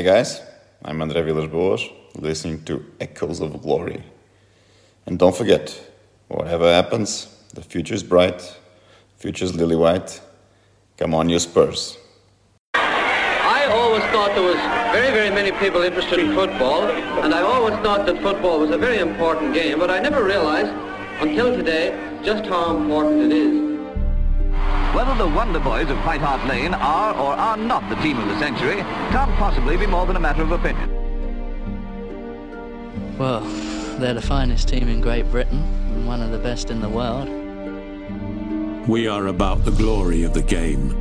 Hi guys, I'm Andre Villas-Boas, listening to Echoes of Glory. And don't forget, whatever happens, the future is bright, future is lily white. Come on, you Spurs. I always thought there was very, very many people interested in football, and I always thought that football was a very important game, but I never realized until today just how important it is. Whether the Wonder Boys of White Hart Lane are or are not the team of the century can't possibly be more than a matter of opinion. Well, they're the finest team in Great Britain and one of the best in the world. We are about the glory of the game.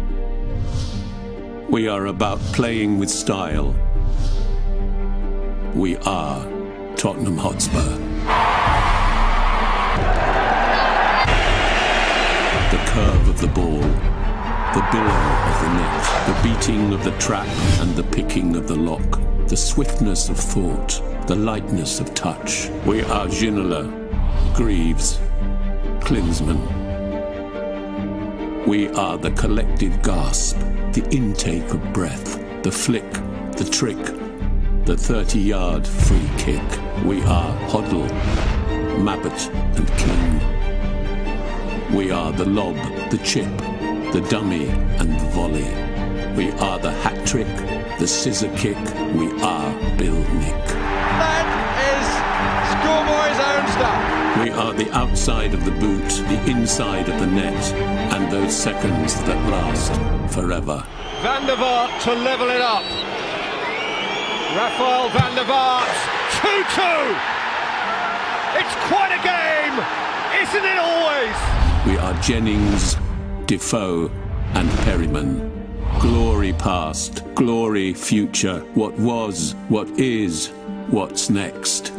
We are about playing with style. We are Tottenham Hotspur. The curve the ball, the billow of the net, the beating of the trap and the picking of the lock, the swiftness of thought, the lightness of touch. We are Ginola, Greaves, Klinsmann. We are the collective gasp, the intake of breath, the flick, the trick, the 30 yard free kick. We are Hoddle, Mabbutt, and King. We are the lob, the chip, the dummy, and the volley. We are the hat trick, the scissor kick. We are Bill Nick. That is schoolboy's own stuff. We are the outside of the boot, the inside of the net, and those seconds that last forever. Van der Vaart to level it up. Rafael van der Vaart, 2-2. It's quite a game, isn't it always? We are Jennings, Defoe, and Perryman. Glory past, glory future, what was, what is, what's next.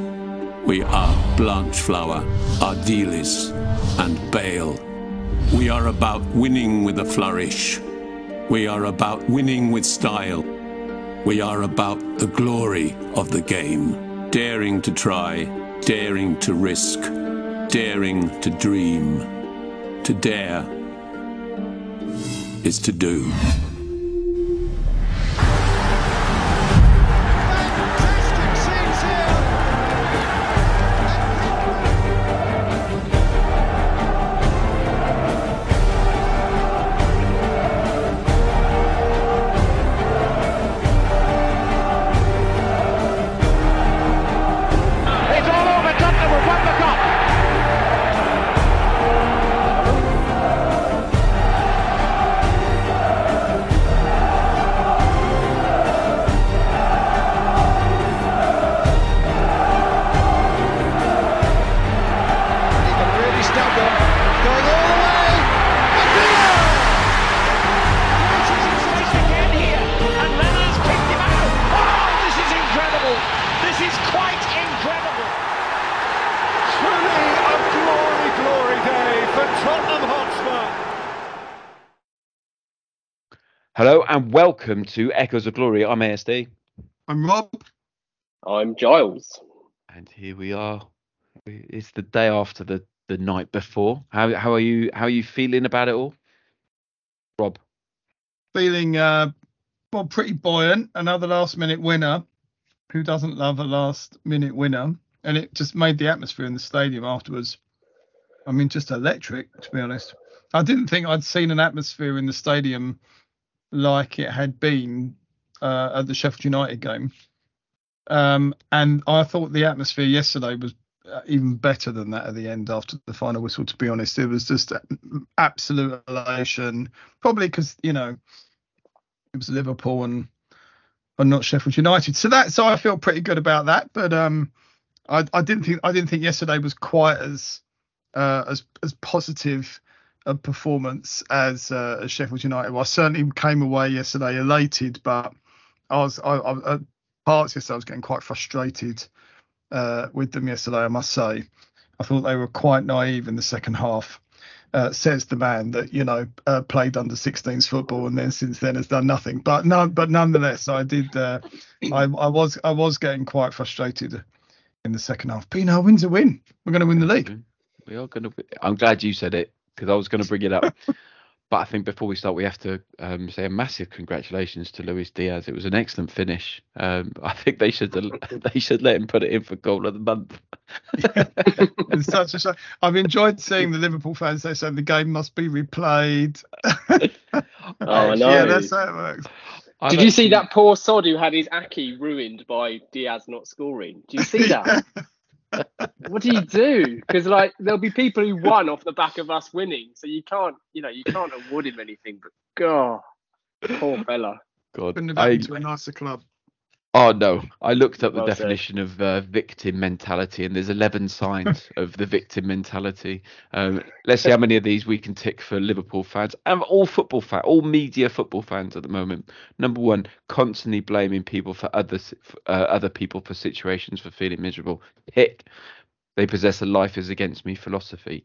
We are Blanchflower, Ardiles, and Bale. We are about winning with a flourish. We are about winning with style. We are about the glory of the game. Daring to try, daring to risk, daring to dream. To dare is to do. Hello and welcome to Echoes of Glory. I'm ASD, I'm Rob. I'm Giles. and here we are. It's the day after the the night before. How how are you? How are you feeling about it all, Rob? Feeling uh, well, pretty buoyant. Another last minute winner. Who doesn't love a last minute winner? And it just made the atmosphere in the stadium afterwards. I mean, just electric, to be honest. I didn't think I'd seen an atmosphere in the stadium like it had been uh, at the Sheffield United game. Um, and I thought the atmosphere yesterday was uh, even better than that at the end after the final whistle. To be honest, it was just absolute elation. Probably because you know it was Liverpool and and not Sheffield United. So that so I feel pretty good about that. But um, I, I didn't think I didn't think yesterday was quite as uh, as as positive a performance as uh, as Sheffield United. Well, I certainly came away yesterday elated, but I was I, I at parts yesterday I was getting quite frustrated uh, with them yesterday. I must say, I thought they were quite naive in the second half. Uh, says the man that you know uh, played under 16s football and then since then has done nothing. But none, but nonetheless, I did. Uh, I, I was I was getting quite frustrated in the second half. But you know, win's a win. We're going to win the league. We are going to. I'm glad you said it because I was going to bring it up. but I think before we start, we have to um, say a massive congratulations to Luis Diaz. It was an excellent finish. Um, I think they should they should let him put it in for goal of the month. it's such a shame. I've enjoyed seeing the Liverpool fans. They said the game must be replayed. oh, I know. Yeah, that's how it works. Did I've you see that poor sod who had his acca ruined by Diaz not scoring? Do you see that? What do you do? Because like there'll be people who won off the back of us winning, so you can't, you know, you can't award him anything. But God, poor fella. God, Couldn't have happened to a nicer club. Oh no, I looked up the well definition said. of uh, victim mentality, and there's 11 signs of the victim mentality. Um, let's see how many of these we can tick for Liverpool fans and all football fans, all media football fans at the moment. Number one, constantly blaming people for other uh, other people for situations for feeling miserable. Tick. They possess a life is against me philosophy.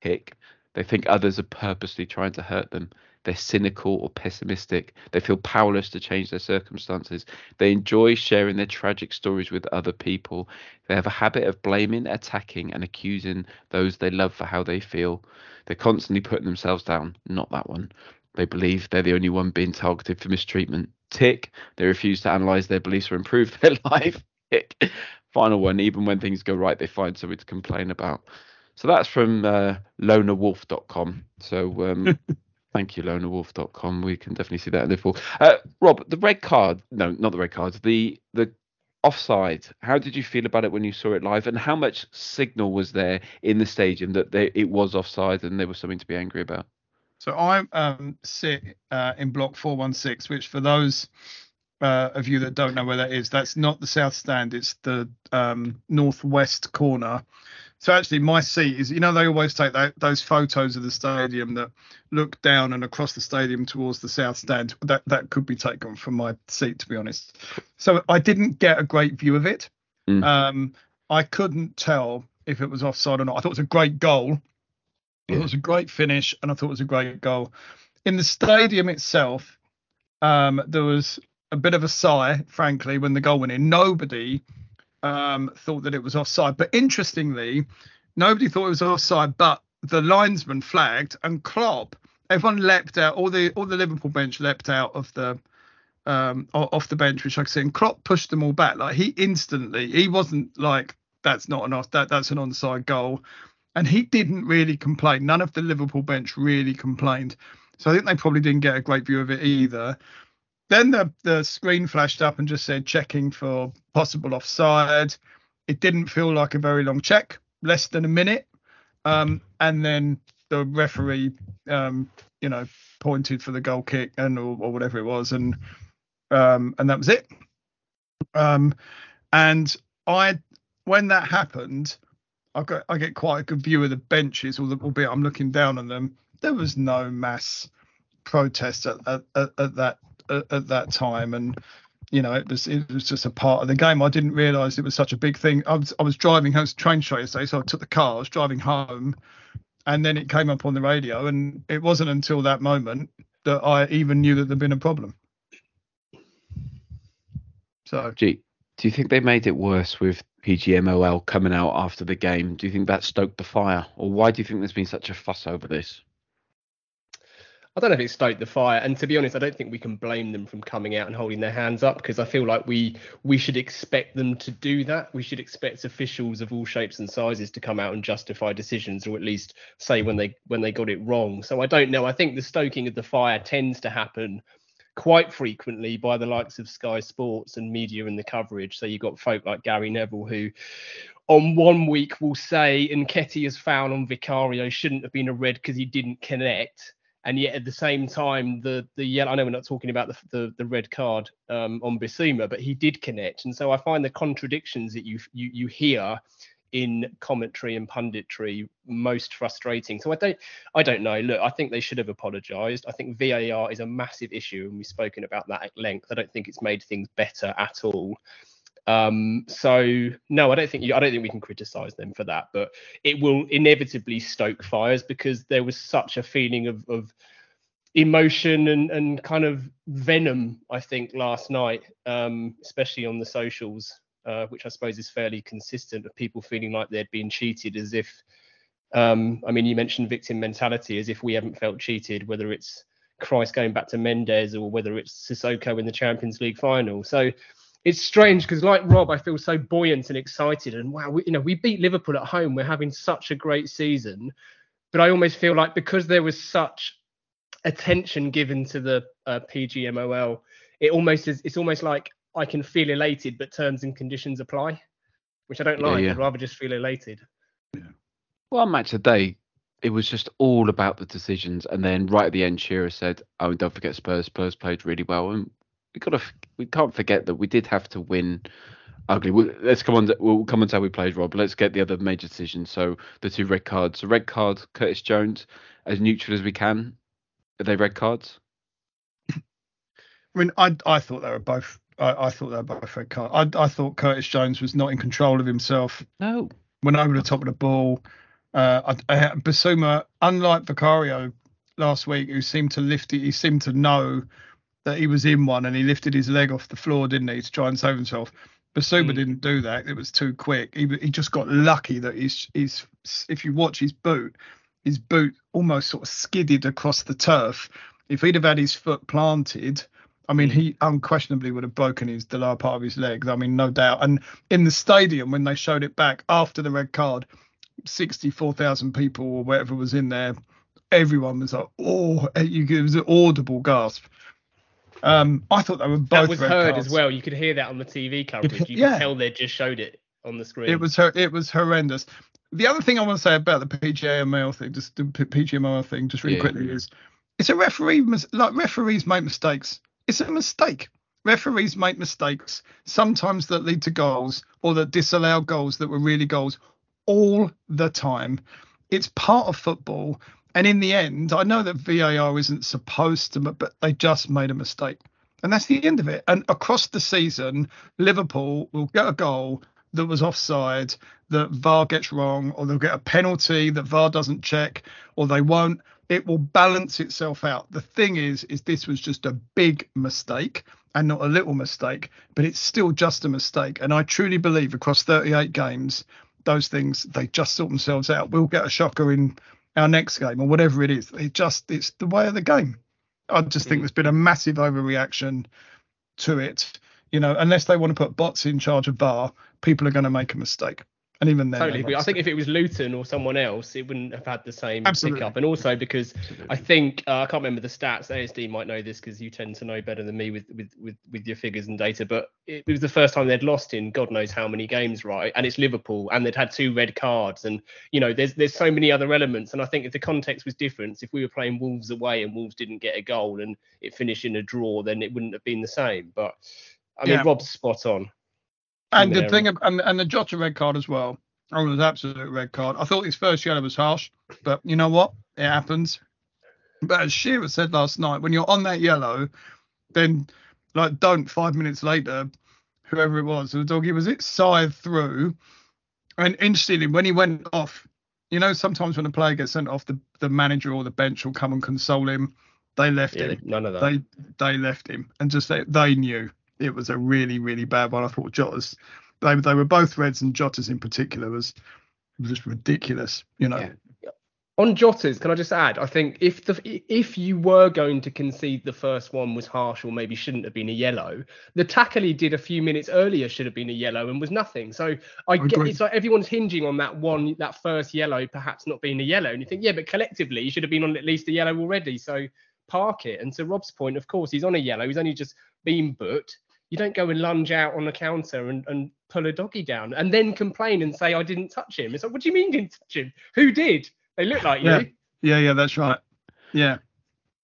Tick. They think others are purposely trying to hurt them. They're cynical or pessimistic. They feel powerless to change their circumstances. They enjoy sharing their tragic stories with other people. They have a habit of blaming, attacking, and accusing those they love for how they feel. They're constantly putting themselves down. Not that one. They believe they're the only one being targeted for mistreatment. Tick. They refuse to analyze their beliefs or improve their life. Tick. Final one. Even when things go right, they find something to complain about. So that's from uh. So um, Thank you, lonerwolf.com. We can definitely see that in Liverpool. Uh, Rob, the red card, no, not the red cards, the the offside. How did you feel about it when you saw it live, and how much signal was there in the stadium that they, it was offside and there was something to be angry about? So I um, sit uh, in block 416, which for those uh, of you that don't know where that is, that's not the south stand, it's the um, northwest corner. So actually, my seat is, you know, they always take that, those photos of the stadium that look down and across the stadium towards the south stand. That that could be taken from my seat, to be honest. So I didn't get a great view of it. Mm. Um, I couldn't tell if it was offside or not. I thought it was a great goal. Yeah. It was a great finish, and I thought it was a great goal. In the stadium itself, um, there was a bit of a sigh, frankly, when the goal went in. Nobody um, thought that it was offside. But interestingly, nobody thought it was offside, but the linesman flagged and Klopp. Everyone leapt out. All the all the Liverpool bench leapt out of the um, off the bench, which I said. And Klopp pushed them all back. Like he instantly, he wasn't like that's not an off that that's an onside goal, and he didn't really complain. None of the Liverpool bench really complained. So I think they probably didn't get a great view of it either. Then the the screen flashed up and just said checking for possible offside. It didn't feel like a very long check, less than a minute. Um, and then the referee, um, you know, pointed for the goal kick and or, or whatever it was, and um, and that was it. Um, and I, when that happened, I got I get quite a good view of the benches, albeit I'm looking down on them. There was no mass protest at, at, at, at that at, at, that time, and you know it was it was just a part of the game. I didn't realise it was such a big thing. I was I was driving home to train show yesterday, so I took the car. I was driving home, and then it came up on the radio, and it wasn't until that moment that I even knew that there'd been a problem. So, gee, do you think they made it worse with PGMOL coming out after the game? Do you think that stoked the fire, or why do you think there's been such a fuss over this? I don't know if it stoked the fire. And to be honest, I don't think we can blame them from coming out and holding their hands up because I feel like we we should expect them to do that. We should expect officials of all shapes and sizes to come out and justify decisions, or at least say when they when they got it wrong. So I don't know. I think the stoking of the fire tends to happen quite frequently by the likes of Sky Sports and media and the coverage. So you've got folk like Gary Neville who on one week will say Nketiah's foul on Vicario shouldn't have been a red because he didn't connect and yet at the same time the the yellow. I know we're not talking about the the, the red card um, on Bissouma, but he did connect, and so I find the contradictions that you you you hear in commentary and punditry most frustrating. So I don't I don't know. Look, I think they should have apologised. I think VAR is a massive issue, and we've spoken about that at length. I don't think it's made things better at all. Um, so no, I don't think you, I don't think we can criticise them for that, but it will inevitably stoke fires because there was such a feeling of, of emotion and, and kind of venom, I think, last night, um, especially on the socials, uh, which I suppose is fairly consistent of people feeling like they'd been cheated as if Um, I mean, you mentioned victim mentality as if we haven't felt cheated, whether it's Christ going back to Mendes or whether it's Sissoko in the Champions League final. So it's strange because, like Rob, I feel so buoyant and excited. And wow, we, you know, we beat Liverpool at home. We're having such a great season, but I almost feel like because there was such attention given to the uh, PGMOL, it almost is. It's almost like I can feel elated, but terms and conditions apply, which I don't like. Yeah, yeah. I'd rather just feel elated. Yeah. Well, match a day, it was just all about the decisions, and then right at the end, Shearer said, "Oh, don't forget Spurs. Spurs played really well, and we got to we can't forget that we did have to win." Ugly. let's come on. We'll come on to how we played, Rob. Let's get the other major decisions. So the two red cards. The red card, Curtis Jones, as neutral as we can. Are they red cards? I mean, I I thought they were both. I, I thought they were both red cards. I I thought Curtis Jones was not in control of himself. No. Went over the top of the ball. Uh, I, I, Bissouma, unlike Vicario last week, who seemed to lift it, he seemed to know that he was in one, and he lifted his leg off the floor, didn't he, to try and save himself. Bissouma mm. didn't do that; it was too quick. He he just got lucky that he's he's. If you watch his boot, his boot almost sort of skidded across the turf. If he'd have had his foot planted, I mean, he unquestionably would have broken his the lower part of his leg. I mean, no doubt. And in the stadium when they showed it back after the red card, 64,000 people or whatever was in there, everyone was like, oh, it was an audible gasp. Um, I thought they were both. That was heard cards. as well. You could hear that on the TV coverage. You yeah. could tell they just showed it on the screen. It was her. It was horrendous. The other thing I want to say about the PGMOL thing, just the PGMOL thing, just really yeah, quickly, is it's a referee. Like referees make mistakes. It's a mistake. Referees make mistakes sometimes that lead to goals or that disallow goals that were really goals all the time. It's part of football. And in the end, I know that VAR isn't supposed to, but they just made a mistake. And that's the end of it. And across the season, Liverpool will get a goal that was offside that VAR gets wrong, or they'll get a penalty that VAR doesn't check, or they won't. It will balance itself out. The thing is, is this was just a big mistake and not a little mistake, but it's still just a mistake. And I truly believe across 38 games, those things they just sort themselves out. We'll get a shocker in our next game or whatever it is. It just it's the way of the game. I just think mm. there's been a massive overreaction to it. You know, unless they want to put bots in charge of VAR, people are going to make a mistake. And even then, totally. I think if it was Luton or someone else, it wouldn't have had the same Absolutely. pickup. And also because Absolutely. I think uh, I can't remember the stats. ASD might know this because you tend to know better than me with with with, with your figures and data. But it, it was the first time they'd lost in God knows how many games, right? And it's Liverpool, and they'd had two red cards, and you know, there's there's so many other elements. And I think if the context was different, if we were playing Wolves away and Wolves didn't get a goal and it finished in a draw, then it wouldn't have been the same. But I mean, yeah. Rob's spot on. And the thing, and, and the Jota red card as well Oh, it was absolute red card. I thought his first yellow was harsh, but you know what? It happens. But as Shearer said last night, when you're on that yellow, then like don't five minutes later, whoever it was, the doggy was it scythe through. And interestingly, when he went off, you know, sometimes when a player gets sent off, the, the manager or the bench will come and console him. They left yeah, him. None of that. They they left him and just they, they knew it was a really really bad one. I thought Jota's they they were both Reds and Jotas in particular was just ridiculous, you know. Yeah. On Jotas, can I just add? I think if the if you were going to concede the first one was harsh or maybe shouldn't have been a yellow, the tackle he did a few minutes earlier should have been a yellow and was nothing. So I, I get it's like everyone's hinging on that one, that first yellow perhaps not being a yellow, and you think yeah, but collectively you should have been on at least a yellow already. So park it. And to Rob's point, of course, he's on a yellow. He's only just been booked you don't go and lunge out on the counter and, and pull Udogie down and then complain and say I didn't touch him. It's like, what do you mean didn't touch him? Who did? They look like yeah. you. Yeah, yeah, that's right. Yeah.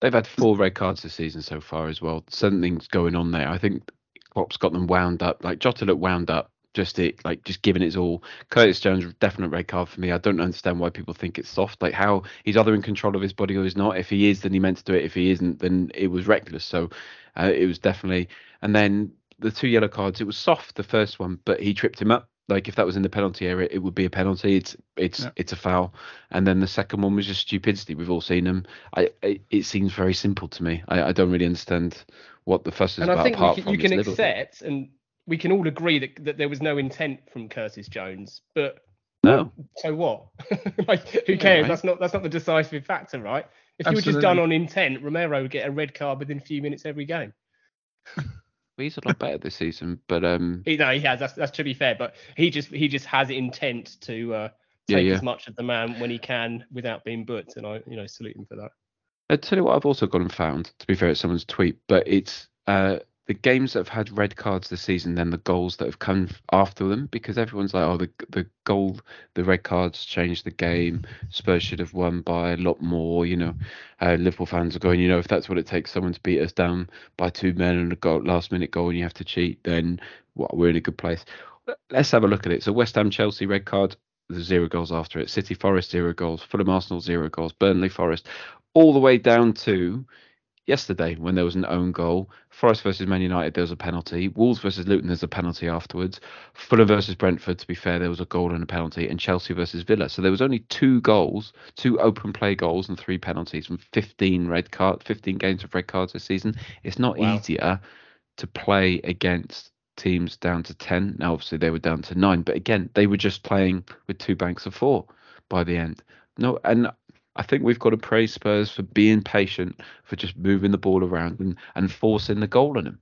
They've had four red cards this season so far as well. Something's going on there. I think Klopp's got them wound up. Like Jota looked wound up, just it like just giving its all. Curtis Jones, definite red card for me. I don't understand why people think it's soft. Like how he's either in control of his body or he's not. If he is, then he meant to do it. If he isn't, then it was reckless. So uh, it was definitely. And then the two yellow cards, it was soft the first one, but he tripped him up. Like if that was in the penalty area, it would be a penalty. It's it's yeah. it's a foul. And then the second one was just stupidity. We've all seen them. I, I it seems very simple to me. I, I don't really understand what the fuss is and about. And I think you can, you can accept, and we can all agree that that there was no intent from Curtis Jones, but No. So what? like, who cares? Yeah, right. That's not that's not the decisive factor, right? If Absolutely. you were just done on intent, Romero would get a red card within a few minutes every game. he's a lot better this season, but um. He, no, he has. That's that's to be fair, but he just he just has intent to uh, take yeah, yeah. as much of the man when he can without being booked, and I you know salute him for that. I tell you what, I've also gone and found. To be fair, it's someone's tweet, but it's uh the games that have had red cards this season than the goals that have come after them because everyone's like, oh, the the goal, the red cards changed the game. Spurs should have won by a lot more. You know, uh, Liverpool fans are going, you know, if that's what it takes, someone to beat us down by two men and a goal, last minute goal, and you have to cheat, then well, we're in a good place. Let's have a look at it. So West Ham, Chelsea, red card. There's zero goals after it. City, Forest, zero goals. Fulham, Arsenal, zero goals. Burnley, Forest, all the way down to yesterday when there was an own goal. Forest versus Man United, there was a penalty. Wolves versus Luton, there's a penalty afterwards. Fulham versus Brentford, to be fair, there was a goal and a penalty. And Chelsea versus Villa. So there was only two goals, two open play goals, and three penalties from 15 red card, 15 games of red cards this season. It's not wow. easier to play against teams down to 10. Now, obviously, they were down to nine, but again, they were just playing with two banks of four by the end. No, and I think we've got to praise Spurs for being patient, for just moving the ball around and, and forcing the goal on them.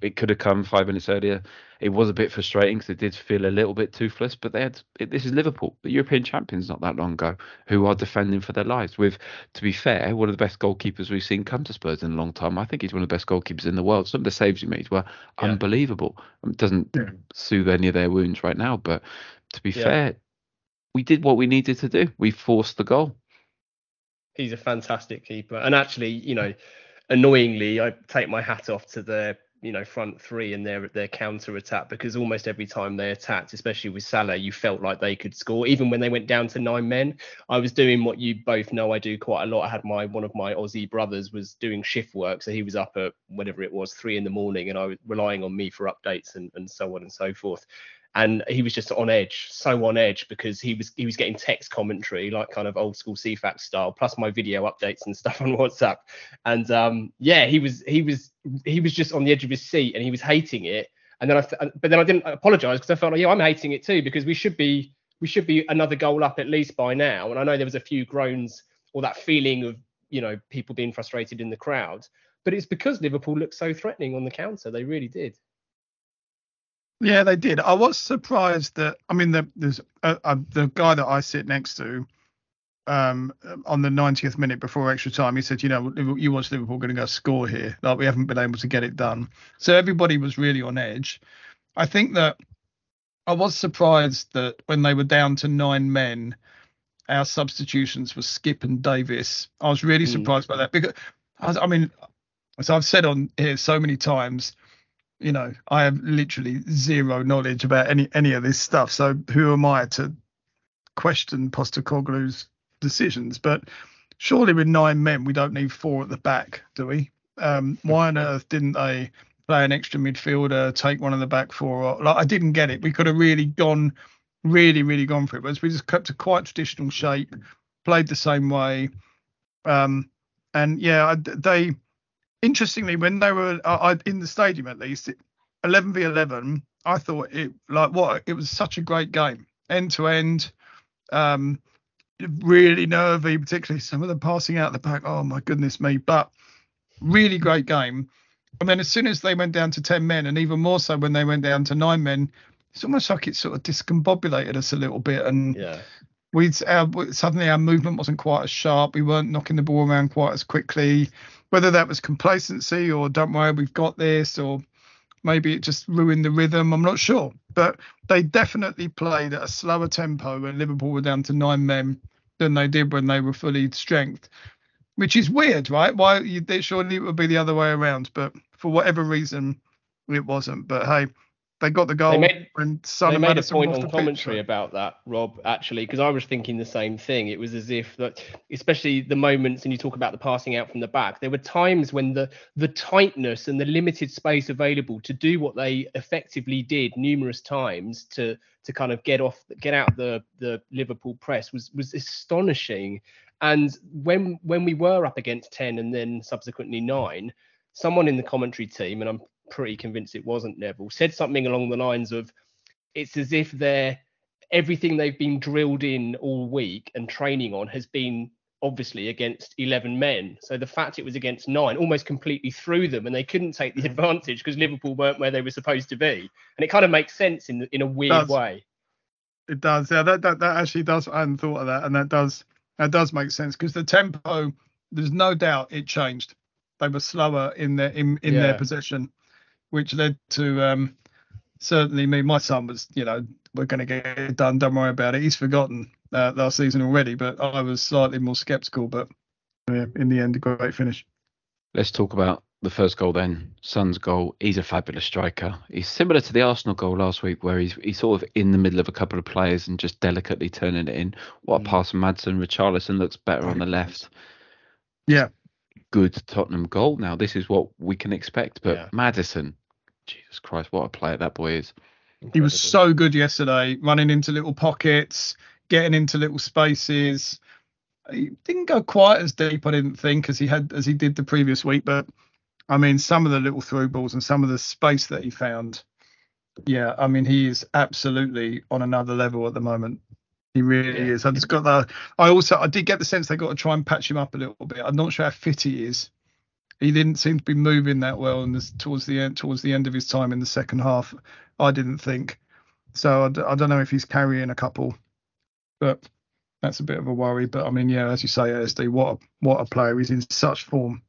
It could have come five minutes earlier. It was a bit frustrating because it did feel a little bit toothless. But they had it, this is Liverpool, the European champions, not that long ago, who are defending for their lives. With, to be fair, one of the best goalkeepers we've seen come to Spurs in a long time. I think he's one of the best goalkeepers in the world. Some of the saves he made were yeah. unbelievable. It doesn't yeah. soothe any of their wounds right now, but to be yeah. fair, we did what we needed to do. We forced the goal he's a fantastic keeper. And actually, you know, annoyingly, I take my hat off to the you know front three and their their counter attack because almost every time they attacked, especially with Salah, you felt like they could score. Even when they went down to nine men, I was doing what you both know I do quite a lot. I had my one of my Aussie brothers was doing shift work, so he was up at whatever it was three in the morning, and I was relying on me for updates and and so on and so forth and he was just on edge, so on edge because he was he was getting text commentary like kind of old school Ceefax style, plus my video updates and stuff on WhatsApp. And um, yeah, he was he was he was just on the edge of his seat and he was hating it. And then I but then I didn't apologise because I felt like yeah I'm hating it too because we should be we should be another goal up at least by now. And I know there was a few groans or that feeling of you know people being frustrated in the crowd, but it's because Liverpool looked so threatening on the counter. They really did. Yeah, they did. I was surprised that I mean, the, there's uh, uh, the guy that I sit next to um, on the 90th minute before extra time. He said, you know, you watch Liverpool going to go score here. Like we haven't been able to get it done. So everybody was really on edge. I think that I was surprised that when they were down to nine men, our substitutions were Skipp and Davis. I was really mm. surprised by that because I mean, as I've said on here so many times you know, I have literally zero knowledge about any any of this stuff. So who am I to question Postecoglou's decisions? But surely with nine men, we don't need four at the back, do we? Um, why on earth didn't they play an extra midfielder, take one of the back four? Like I didn't get it. We could have really gone, really, really gone for it. But we just kept a quite traditional shape, played the same way. Um, and yeah, they interestingly, when they were uh, in the stadium at least, 11 v 11, I thought it like what it was such a great game, end to end. Um, really nervy, particularly some of the passing out the back. Oh my goodness me! But really great game. And then as soon as they went down to 10 men, and even more so when they went down to nine men, it's almost like it sort of discombobulated us a little bit. And yeah. we suddenly our movement wasn't quite as sharp. We weren't knocking the ball around quite as quickly whether that was complacency or don't worry, we've got this, or maybe it just ruined the rhythm. I'm not sure, but they definitely played at a slower tempo when Liverpool were down to nine men than they did when they were fully strength, which is weird, right? Why surely it would be the other way around, but for whatever reason, it wasn't. But hey, they got the goal. They made, and they made a point on commentary about that, Rob, actually, because I was thinking the same thing. It was as if that, especially the moments, and you talk about the passing out from the back. There were times when the the tightness and the limited space available to do what they effectively did numerous times to to kind of get off, get out the the Liverpool press was was astonishing. And when when we were up against ten and then subsequently nine, someone in the commentary team, and I'm pretty convinced it wasn't Neville, said something along the lines of, "It's as if they're everything they've been drilled in all week and training on has been obviously against 11 men. So the fact it was against nine almost completely threw them and they couldn't take the mm-hmm. advantage because Liverpool weren't where they were supposed to be. And it kind of makes sense in in a weird Does. way. It does. Yeah, that, that that actually does. I hadn't thought of that, and that does that does make sense because the tempo. There's no doubt it changed. They were slower in their in, in their Yeah. possession, which led to um, certainly me. My son was, you know, we're going to get it done. Don't worry about it. He's forgotten uh, last season already, but I was slightly more sceptical. But yeah, in the end, a great finish. Let's talk about the first goal then. Son's goal. He's a fabulous striker. He's similar to the Arsenal goal last week, where he's he's sort of in the middle of a couple of players and just delicately turning it in. What a pass from Maddison. Richarlison looks better on the left. Yeah, Good Tottenham goal. Now this is what we can expect. But Yeah. Maddison, Jesus Christ, what a player that boy is. He was so good yesterday, running into little pockets, getting into little spaces. He didn't go quite as deep, I didn't think, as he had as he did the previous week. But I mean, some of the little through balls and some of the space that he found. Yeah, I mean, he is absolutely on another level at the moment. He really Yeah. is. I just got that. I also I did get the sense they got to try and patch him up a little bit. I'm not sure how fit he is. He didn't seem to be moving that well in this, towards the end towards the end of his time in the second half. I didn't think. So I, d- I don't know if he's carrying a couple, but that's a bit of a worry. But I mean, yeah, as you say, ASD, what a, what a player! He's in such form.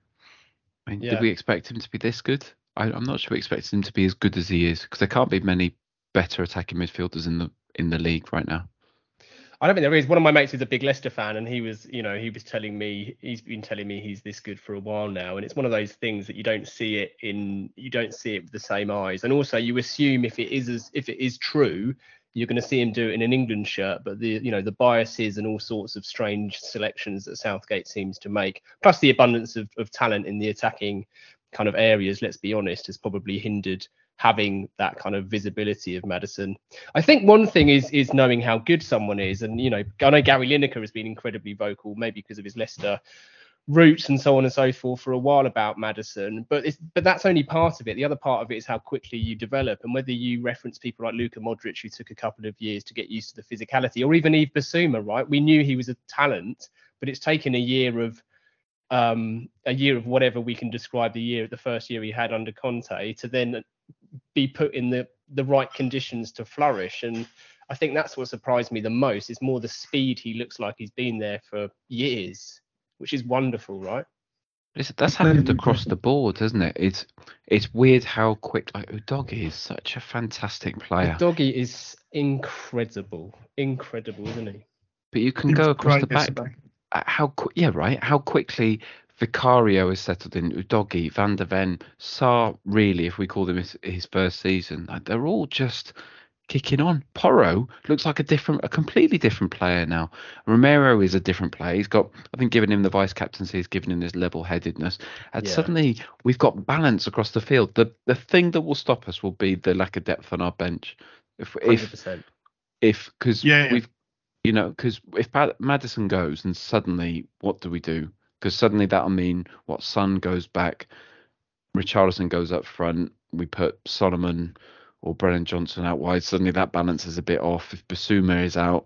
I mean, Yeah. did we expect him to be this good? I, I'm not sure we expected him to be as good as he is because there can't be many better attacking midfielders in the in the league right now. I don't think there is. One of my mates is a big Leicester fan, and he was, you know, he was telling me he's been telling me he's this good for a while now, and it's one of those things that you don't see it in, you don't see it with the same eyes, and also you assume if it is as if it is true, you're going to see him do it in an England shirt, but the, you know, the biases and all sorts of strange selections that Southgate seems to make, plus the abundance of, of talent in the attacking kind of areas, let's be honest, has probably hindered having that kind of visibility of Maddison. I think one thing is is knowing how good someone is, and you know, I know Gary Lineker has been incredibly vocal, maybe because of his Leicester roots and so on and so forth for a while about Maddison, but it's but that's only part of it. The other part of it is how quickly you develop, and whether you reference people like Luka Modric, who took a couple of years to get used to the physicality, or even Yves Bissouma, right? We knew he was a talent, but it's taken a year of um, a year of whatever we can describe the year, the first year he had under Conte, to then be put in the the right conditions to flourish. And I think that's what surprised me the most. Is more the speed he looks like he's been there for years, which is wonderful, right? It's, that's happened across the board, hasn't it? It's it's weird how quick like Udogie is such a fantastic player, Udogie is incredible, incredible, isn't he? but you can He was go across the back. yesterday. uh, How yeah right? How quickly Vicario is settled in, Udogie, Van der Ven, Sarr. Really, if we call them his, his first season, like, they're all just kicking on. Porro looks like a different, a completely different player now. Romero is a different player. He's got, I think, given him the vice captaincy, he's given him his level-headedness, and Yeah. suddenly we've got balance across the field. The the thing that will stop us will be the lack of depth on our bench. If Hundred if percent. if because Yeah, yeah. we've you know because if Maddison goes and suddenly what do we do? Because suddenly that'll mean what Son goes back, Richarlison goes up front. We put Solomon or Brennan Johnson out wide. Suddenly that balance is a bit off. If Bissouma is out,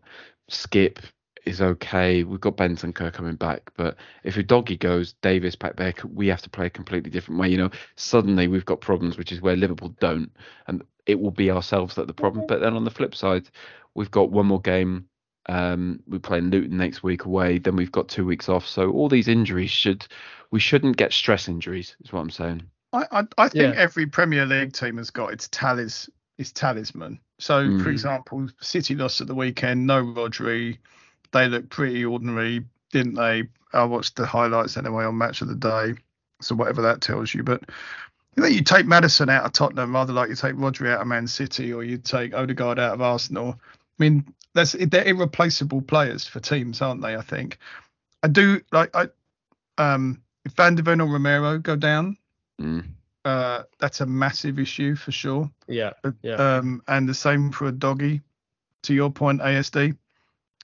Skipp is okay. We've got Bentancur coming back, but if Udogie goes, Davis back there, we have to play a completely different way. You know, suddenly we've got problems, which is where Liverpool don't, and it will be ourselves that the problem. Mm-hmm. But then on the flip side, we've got one more game. Um, we're playing Luton next week away. Then we've got two weeks off. So all these injuries should, we shouldn't get stress injuries. Is what I'm saying. I, I, I think Yeah. every Premier League team has got its talis, its talisman. So, Mm. for example, City lost at the weekend. No Rodri. They looked pretty ordinary, didn't they? I watched the highlights anyway on Match of the Day. So whatever that tells you, but you know, you take Maddison out of Tottenham rather like you take Rodri out of Man City or you take Odegaard out of Arsenal. I mean, that's they're irreplaceable players for teams, aren't they? I think. I do like I um if Van de Ven or Romero go down, Mm. uh, that's a massive issue for sure. Yeah. Yeah. Um, and the same for Udogie. To your point, ASD,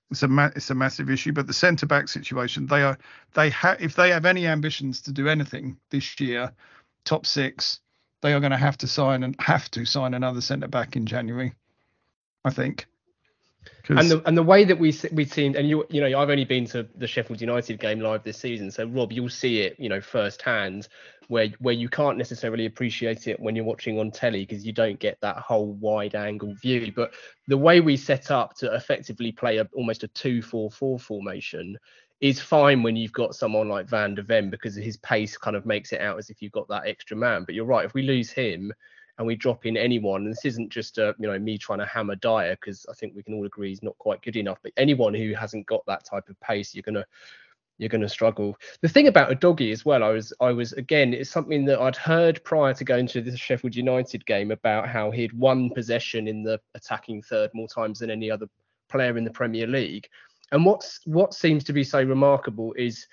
it's a ma- it's a massive issue. But the centre back situation, they are they have if they have any ambitions to do anything this year, top six, they are going to have to sign and have to sign another centre back in January. I think. And the and the way that we we seen and you you know I've only been to the Sheffield United game live this season, so Rob, you'll see it you know firsthand where where you can't necessarily appreciate it when you're watching on telly because you don't get that whole wide angle view. But the way we set up to effectively play a, almost a two-four-four formation is fine when you've got someone like Van der Ven because his pace kind of makes it out as if you've got that extra man. But you're right, if we lose him and we drop in anyone, and this isn't just uh, you know me trying to hammer Dier because I think we can all agree he's not quite good enough. But anyone who hasn't got that type of pace, you're gonna you're going to struggle. The thing about Udogie as well, I was I was again, it's something that I'd heard prior to going to the Sheffield United game about how he'd won possession in the attacking third more times than any other player in the Premier League. And what's what seems to be so remarkable is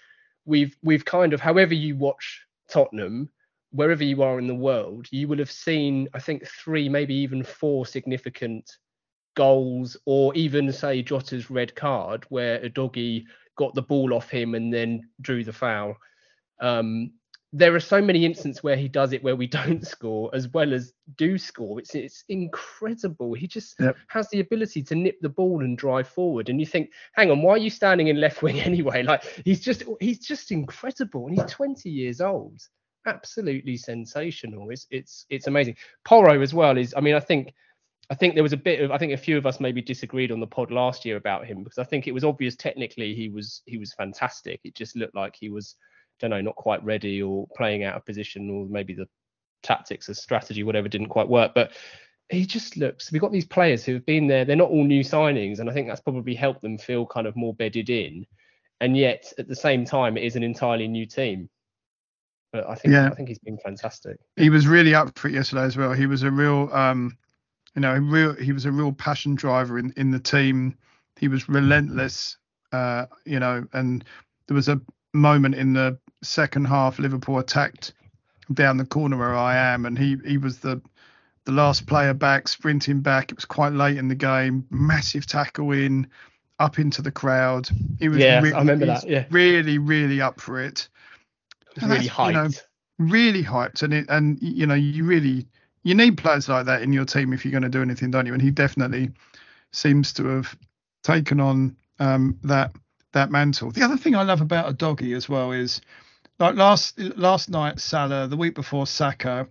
we've we've kind of however you watch Tottenham, wherever you are in the world, you will have seen, I think, three, maybe even four significant goals, or even say Jota's red card, where Udogie got the ball off him and then drew the foul. Um, there are so many instances where he does it where we don't score as well as do score. It's it's incredible. He just yep. has the ability to nip the ball and drive forward. And you think, hang on, why are you standing in left wing anyway? Like he's just he's just incredible. And he's 20 years old absolutely sensational. It's it's it's amazing. Porro as well is. I mean, I think I think there was a bit of. I think a few of us maybe disagreed on the pod last year about him because I think it was obvious technically he was he was fantastic. It just looked like he was, I don't know, not quite ready or playing out of position or maybe the tactics or strategy whatever didn't quite work. But he just looks. We've got these players who have been there. They're not all new signings, and I think that's probably helped them feel kind of more bedded in. And yet, at the same time, it is an entirely new team. But I think yeah. I think he's been fantastic. He was really up for it yesterday as well. He was a real, um, you know, real. He was a real passion driver in in the team. He was relentless, uh, you know. And there was a moment in the second half, Liverpool attacked down the corner where I am, and he he was the the last player back, sprinting back. It was quite late in the game. Massive tackle in, up into the crowd. He was yeah, I remember that. Yeah, really, really up for it really hyped. You know, really hyped, and it, and you know, you really you need players like that in your team if you're going to do anything, don't you? And he definitely seems to have taken on um, that that mantle. The other thing I love about Udogie as well is like last last night Salah, the week before Saka,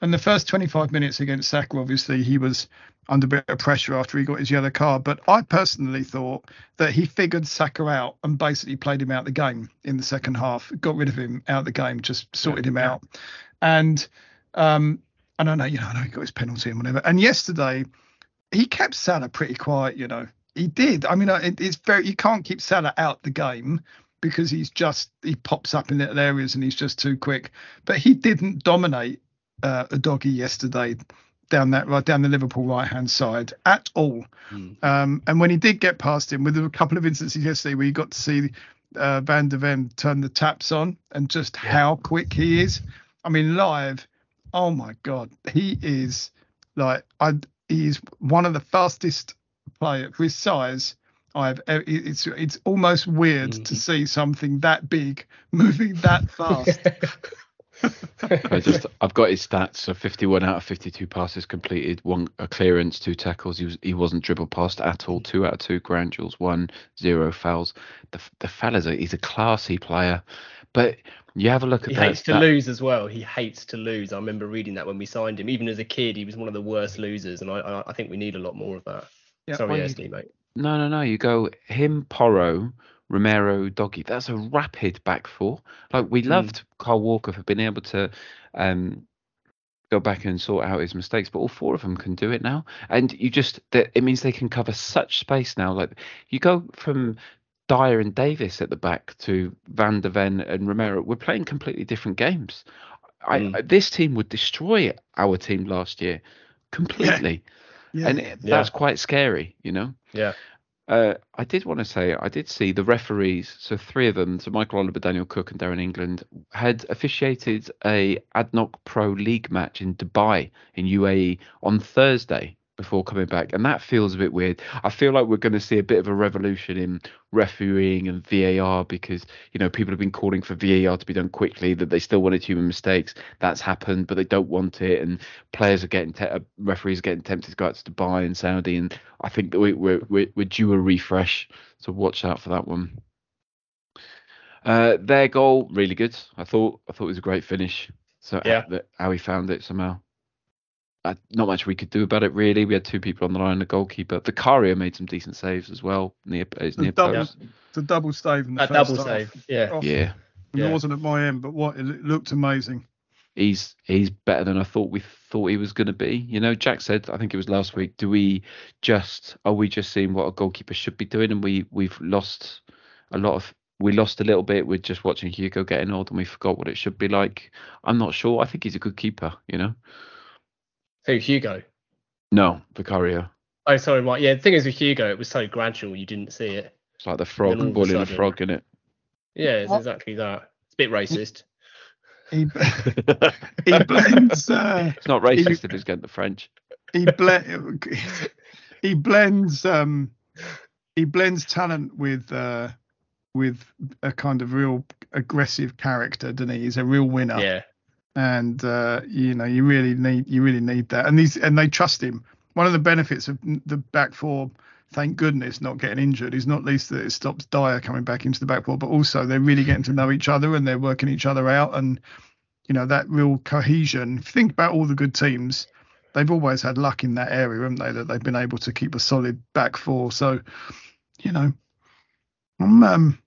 and the first 25 minutes against Saka, obviously he was under a bit of pressure after he got his yellow card. But I personally thought that he figured Saka out and basically played him out the game in the second half, got rid of him out the game, just sorted him out. And um, and I know, you know, I know he got his penalty and whatever. And yesterday, he kept Salah pretty quiet, you know. He did. I mean, it, it's very you can't keep Salah out the game because he's just he pops up in little areas and he's just too quick. But he didn't dominate uh, Udogie yesterday down that right down the Liverpool right hand side at all. Mm. Um, and when he did get past him, with a couple of instances yesterday where you got to see uh, Van der Ven turn the taps on and just yeah. how quick he is. I mean, live, oh my god, he is like I he's one of the fastest player for his size. I've it's it's almost weird mm. to see something that big moving that fast. I just I've got his stats. So 51 out of 52 passes completed, one a clearance, two tackles. He was he wasn't dribbled past at all. Two out of two ground duels, one zero fouls. The the fella's a, he's a classy player, but you have a look at he that. He hates to that, lose as well. He hates to lose. I remember reading that when we signed him. Even as a kid, he was one of the worst losers, and I I, think we need a lot more of that. Yeah, Sorry, Esli, mate. No, no, no. You go him, Porro, Romero, Udogie. That's a rapid back four. Like we hmm. loved mm. Kyle Walker for being able to um, go back and sort out his mistakes, but all four of them can do it now. And you just that it means they can cover such space now. Like you go from Dier and Davis at the back to Van der Ven and Romero. We're playing completely different games. Mm. I, this team would destroy our team last year completely. Yeah. Yeah. And yeah. that's quite scary, you know. Yeah. Uh, I did want to say I did see the referees, so three of them, so Michael Oliver, Daniel Cook, and Darren England, had officiated a ADNOC Pro League match in Dubai in UAE on Thursday before coming back, and that feels a bit weird. I feel like we're going to see a bit of a revolution in refereeing and VAR because you know people have been calling for VAR to be done quickly, that they still wanted human mistakes. That's happened, but they don't want it, and players are getting te- uh, referees are getting tempted to go out to Dubai and Saudi, and I think that we, we're, we're we're due a refresh, so watch out for that one. Uh, their goal really good. I thought I thought it was a great finish. So Yeah. how, how he found it somehow. Uh, not much we could do about it really. We had two people on the line, the goalkeeper. The Vicario made some decent saves as well near his The near double, post. the double save in the That first double half. save, yeah. Oh, Yeah, It Yeah. wasn't at my end, but what it looked amazing. he's he's better than I thought we thought he was going to be. You know, Jack said I think it was last week. Do we just are we just seeing what a goalkeeper should be doing, and we we've lost a lot of we lost a little bit with just watching Hugo getting old, and we forgot what it should be like. I'm not sure. I think he's a good keeper. You know, Who Hugo? no Vicario. Oh, sorry, Mike. Yeah, the thing is with Hugo, it was so gradual you didn't see it. It's like the frog then all of a boiling a sudden- frog in it. Yeah, it's What? exactly that. It's a bit racist. He he blends. Uh, It's not racist if it's getting the French. he blend he blends um he blends talent with uh with a kind of real aggressive character doesn't he he's a real winner Yeah, and uh you know you really need you really need that and these and they trust him one of the benefits of the back four thank goodness not getting injured is not least that it stops Dier coming back into the back four but also they're really getting to know each other and they're working each other out and you know that real cohesion think about all the good teams they've always had luck in that area, haven't they? That they've been able to keep a solid back four. So, you know, I'm um,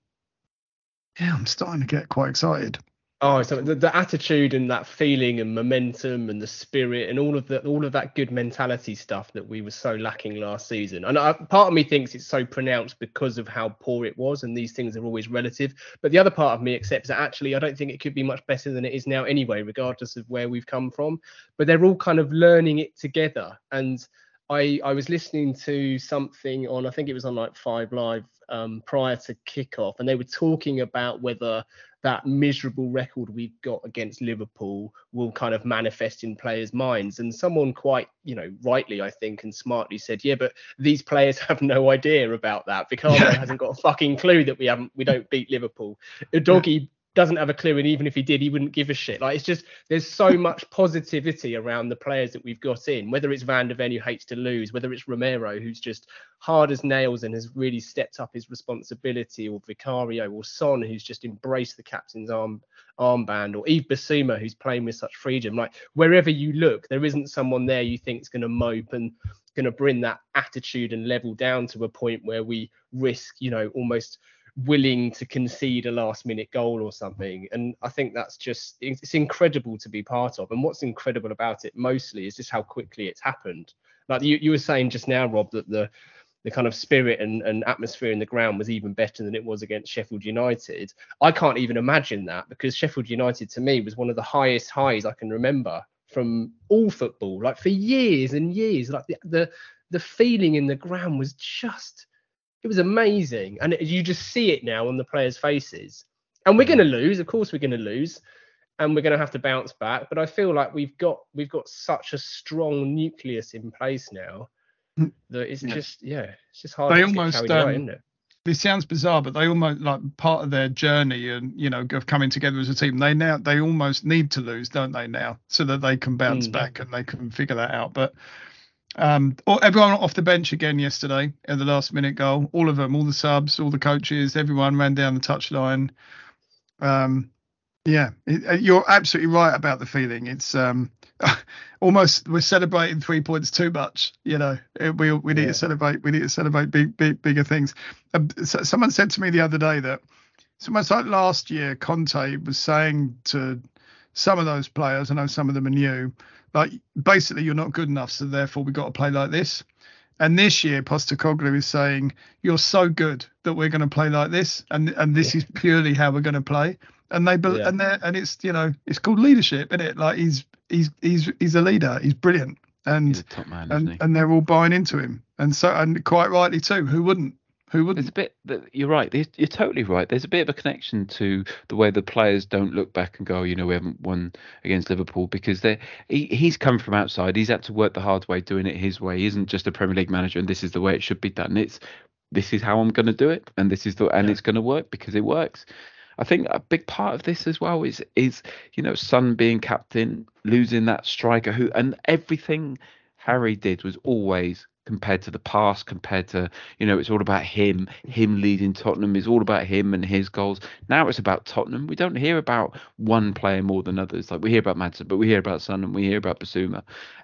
yeah, I'm starting to get quite excited. Oh, so the, the attitude and that feeling and momentum and the spirit and all of the all of that good mentality stuff that we were so lacking last season. And I, part of me thinks it's so pronounced because of how poor it was, and these things are always relative. But the other part of me accepts that actually I don't think it could be much better than it is now anyway, regardless of where we've come from. But they're all kind of learning it together. And I I was listening to something on I think it was on like Five Live um, prior to kickoff, and they were talking about whether that miserable record we've got against Liverpool will kind of manifest in players' minds. And someone quite, you know, rightly, I think, and smartly said, yeah, but these players have no idea about that. Vicario hasn't got a fucking clue that we haven't, we don't beat Liverpool. Udogie doesn't have a clue, and even if he did, he wouldn't give a shit. Like it's just there's so much positivity around the players that we've got in. Whether it's Van der Ven who hates to lose, whether it's Romero who's just hard as nails and has really stepped up his responsibility, or Vicario or Son who's just embraced the captain's arm armband, or Yves Bissouma who's playing with such freedom. Like wherever you look, there isn't someone there you think is going to mope and going to bring that attitude and level down to a point where we risk, you know, almost willing to concede a last minute goal or something and i think that's just it's incredible to be part of and what's incredible about it mostly is just how quickly it's happened like you, you were saying just now rob that the the kind of spirit and, and atmosphere in the ground was even better than it was against Sheffield United. I can't even imagine that because Sheffield United to me was one of the highest highs I can remember from all football, like for years and years. Like the the, the feeling in the ground was just it was amazing, and you just see it now on the players' faces. And we're going to lose, of course, we're going to lose, and we're going to have to bounce back. But I feel like we've got we've got such a strong nucleus in place now that it's Yeah. just yeah, it's just hard. They to almost, um, isn't it? This sounds bizarre, but they almost like part of their journey and you know of coming together as a team. They now they almost need to lose, don't they? Now, so that they can bounce Mm. back and they can figure that out. But um, or everyone off the bench again yesterday at the last minute goal. All of them, all the subs, all the coaches, everyone ran down the touchline. Um, yeah, it, uh, you're absolutely right about the feeling. It's um, almost we're celebrating three points too much. You know, It- we we need Yeah. to celebrate. We need to celebrate big, big bigger things. Um, so someone said to me the other day that it's almost like last year Conte was saying to some of those players, I know some of them are new, like basically you're not good enough, so therefore we've got to play like this. And this year, Postecoglou is saying you're so good that we're going to play like this, and and this is purely how we're going to play. And they bel Yeah. and they and it's you know it's called leadership, isn't it? Like he's he's he's he's a leader. He's brilliant, and He's man, and and they're all buying into him, and so and quite rightly too. Who wouldn't? Who would? There's a bit that you're right. You're totally right. There's a bit of a connection to the way the players don't look back and go, oh, you know, we haven't won against Liverpool because they he, he's come from outside. He's had to work the hard way, doing it his way. He isn't just a Premier League manager, and this is the way it should be done. It's this is how I'm going to do it, and this is the and yeah. it's going to work because it works. I think a big part of this as well is is you know Son being captain, losing that striker who and everything Harry did was always compared to the past, compared to, you know, it's all about him, him leading Tottenham is all about him and his goals. Now it's about Tottenham. We don't hear about one player more than others. Like we hear about Maddison, but we hear about Son and we hear about Bissouma.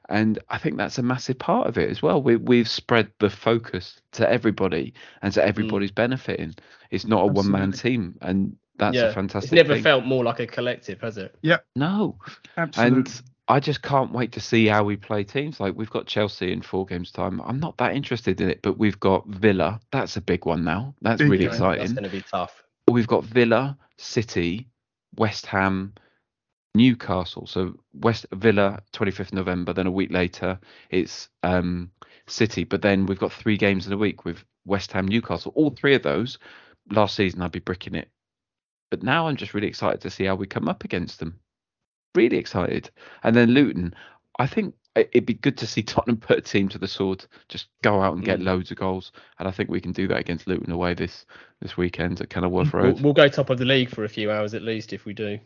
And I think that's a massive part of it as well. We, we've spread the focus to everybody and to mm. everybody's mm. benefiting. It's not a one man team. And that's yeah. a fantastic It's never thing. felt more like a collective, has it? Yeah. No. Absolutely. And I just can't wait to see how we play teams. Like we've got Chelsea in four games time. I'm not that interested in it, but we've got Villa. That's a big one now. That's big really game. exciting. That's going to be tough. We've got Villa, City, West Ham, Newcastle. So West Villa, 25th November. Then a week later, it's um, City. But then we've got three games in a week with West Ham, Newcastle. All three of those. Last season, I'd be bricking it. But now I'm just really excited to see how we come up against them really excited. And then Luton, I think it'd be good to see Tottenham put a team to the sword, just go out and get mm. loads of goals. And I think we can do that against Luton away this this weekend at Kenilworth Road. We'll, we'll go top of the league for a few hours at least if we do.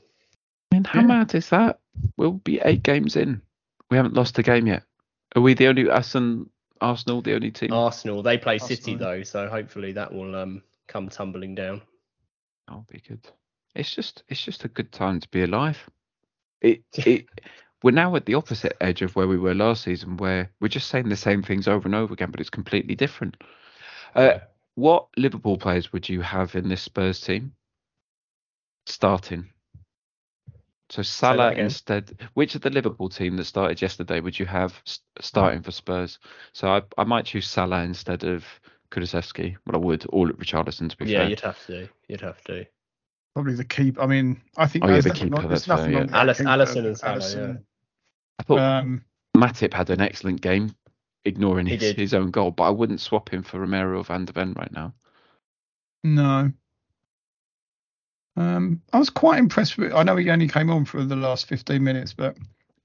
I mean, how yeah. mad is that? We'll be eight games in. We haven't lost a game yet. Are we the only us and Arsenal the only team? Arsenal. They play Arsenal. City though, so hopefully that will um come tumbling down. That'll be good. It's just it's just a good time to be alive. It, it we're now at the opposite edge of where we were last season, where we're just saying the same things over and over again, but it's completely different. Uh, what Liverpool players would you have in this Spurs team starting? So Salah instead. Which of the Liverpool team that started yesterday would you have starting for Spurs? So I, I might choose Salah instead of Kulusevski. Well, I would, All or Richarlison to be yeah, fair. Yeah, you'd have to. You'd have to. Probably the keeper. I mean, I think oh, yeah, the keeper. Not, that's fair, yeah. Alice, Alisson and Salah, yeah. I thought um, Matip had an excellent game, ignoring his, his own goal, but I wouldn't swap him for Romero or Van de Ven right now. No. Um, I was quite impressed with. I know he only came on for the last 15 minutes, but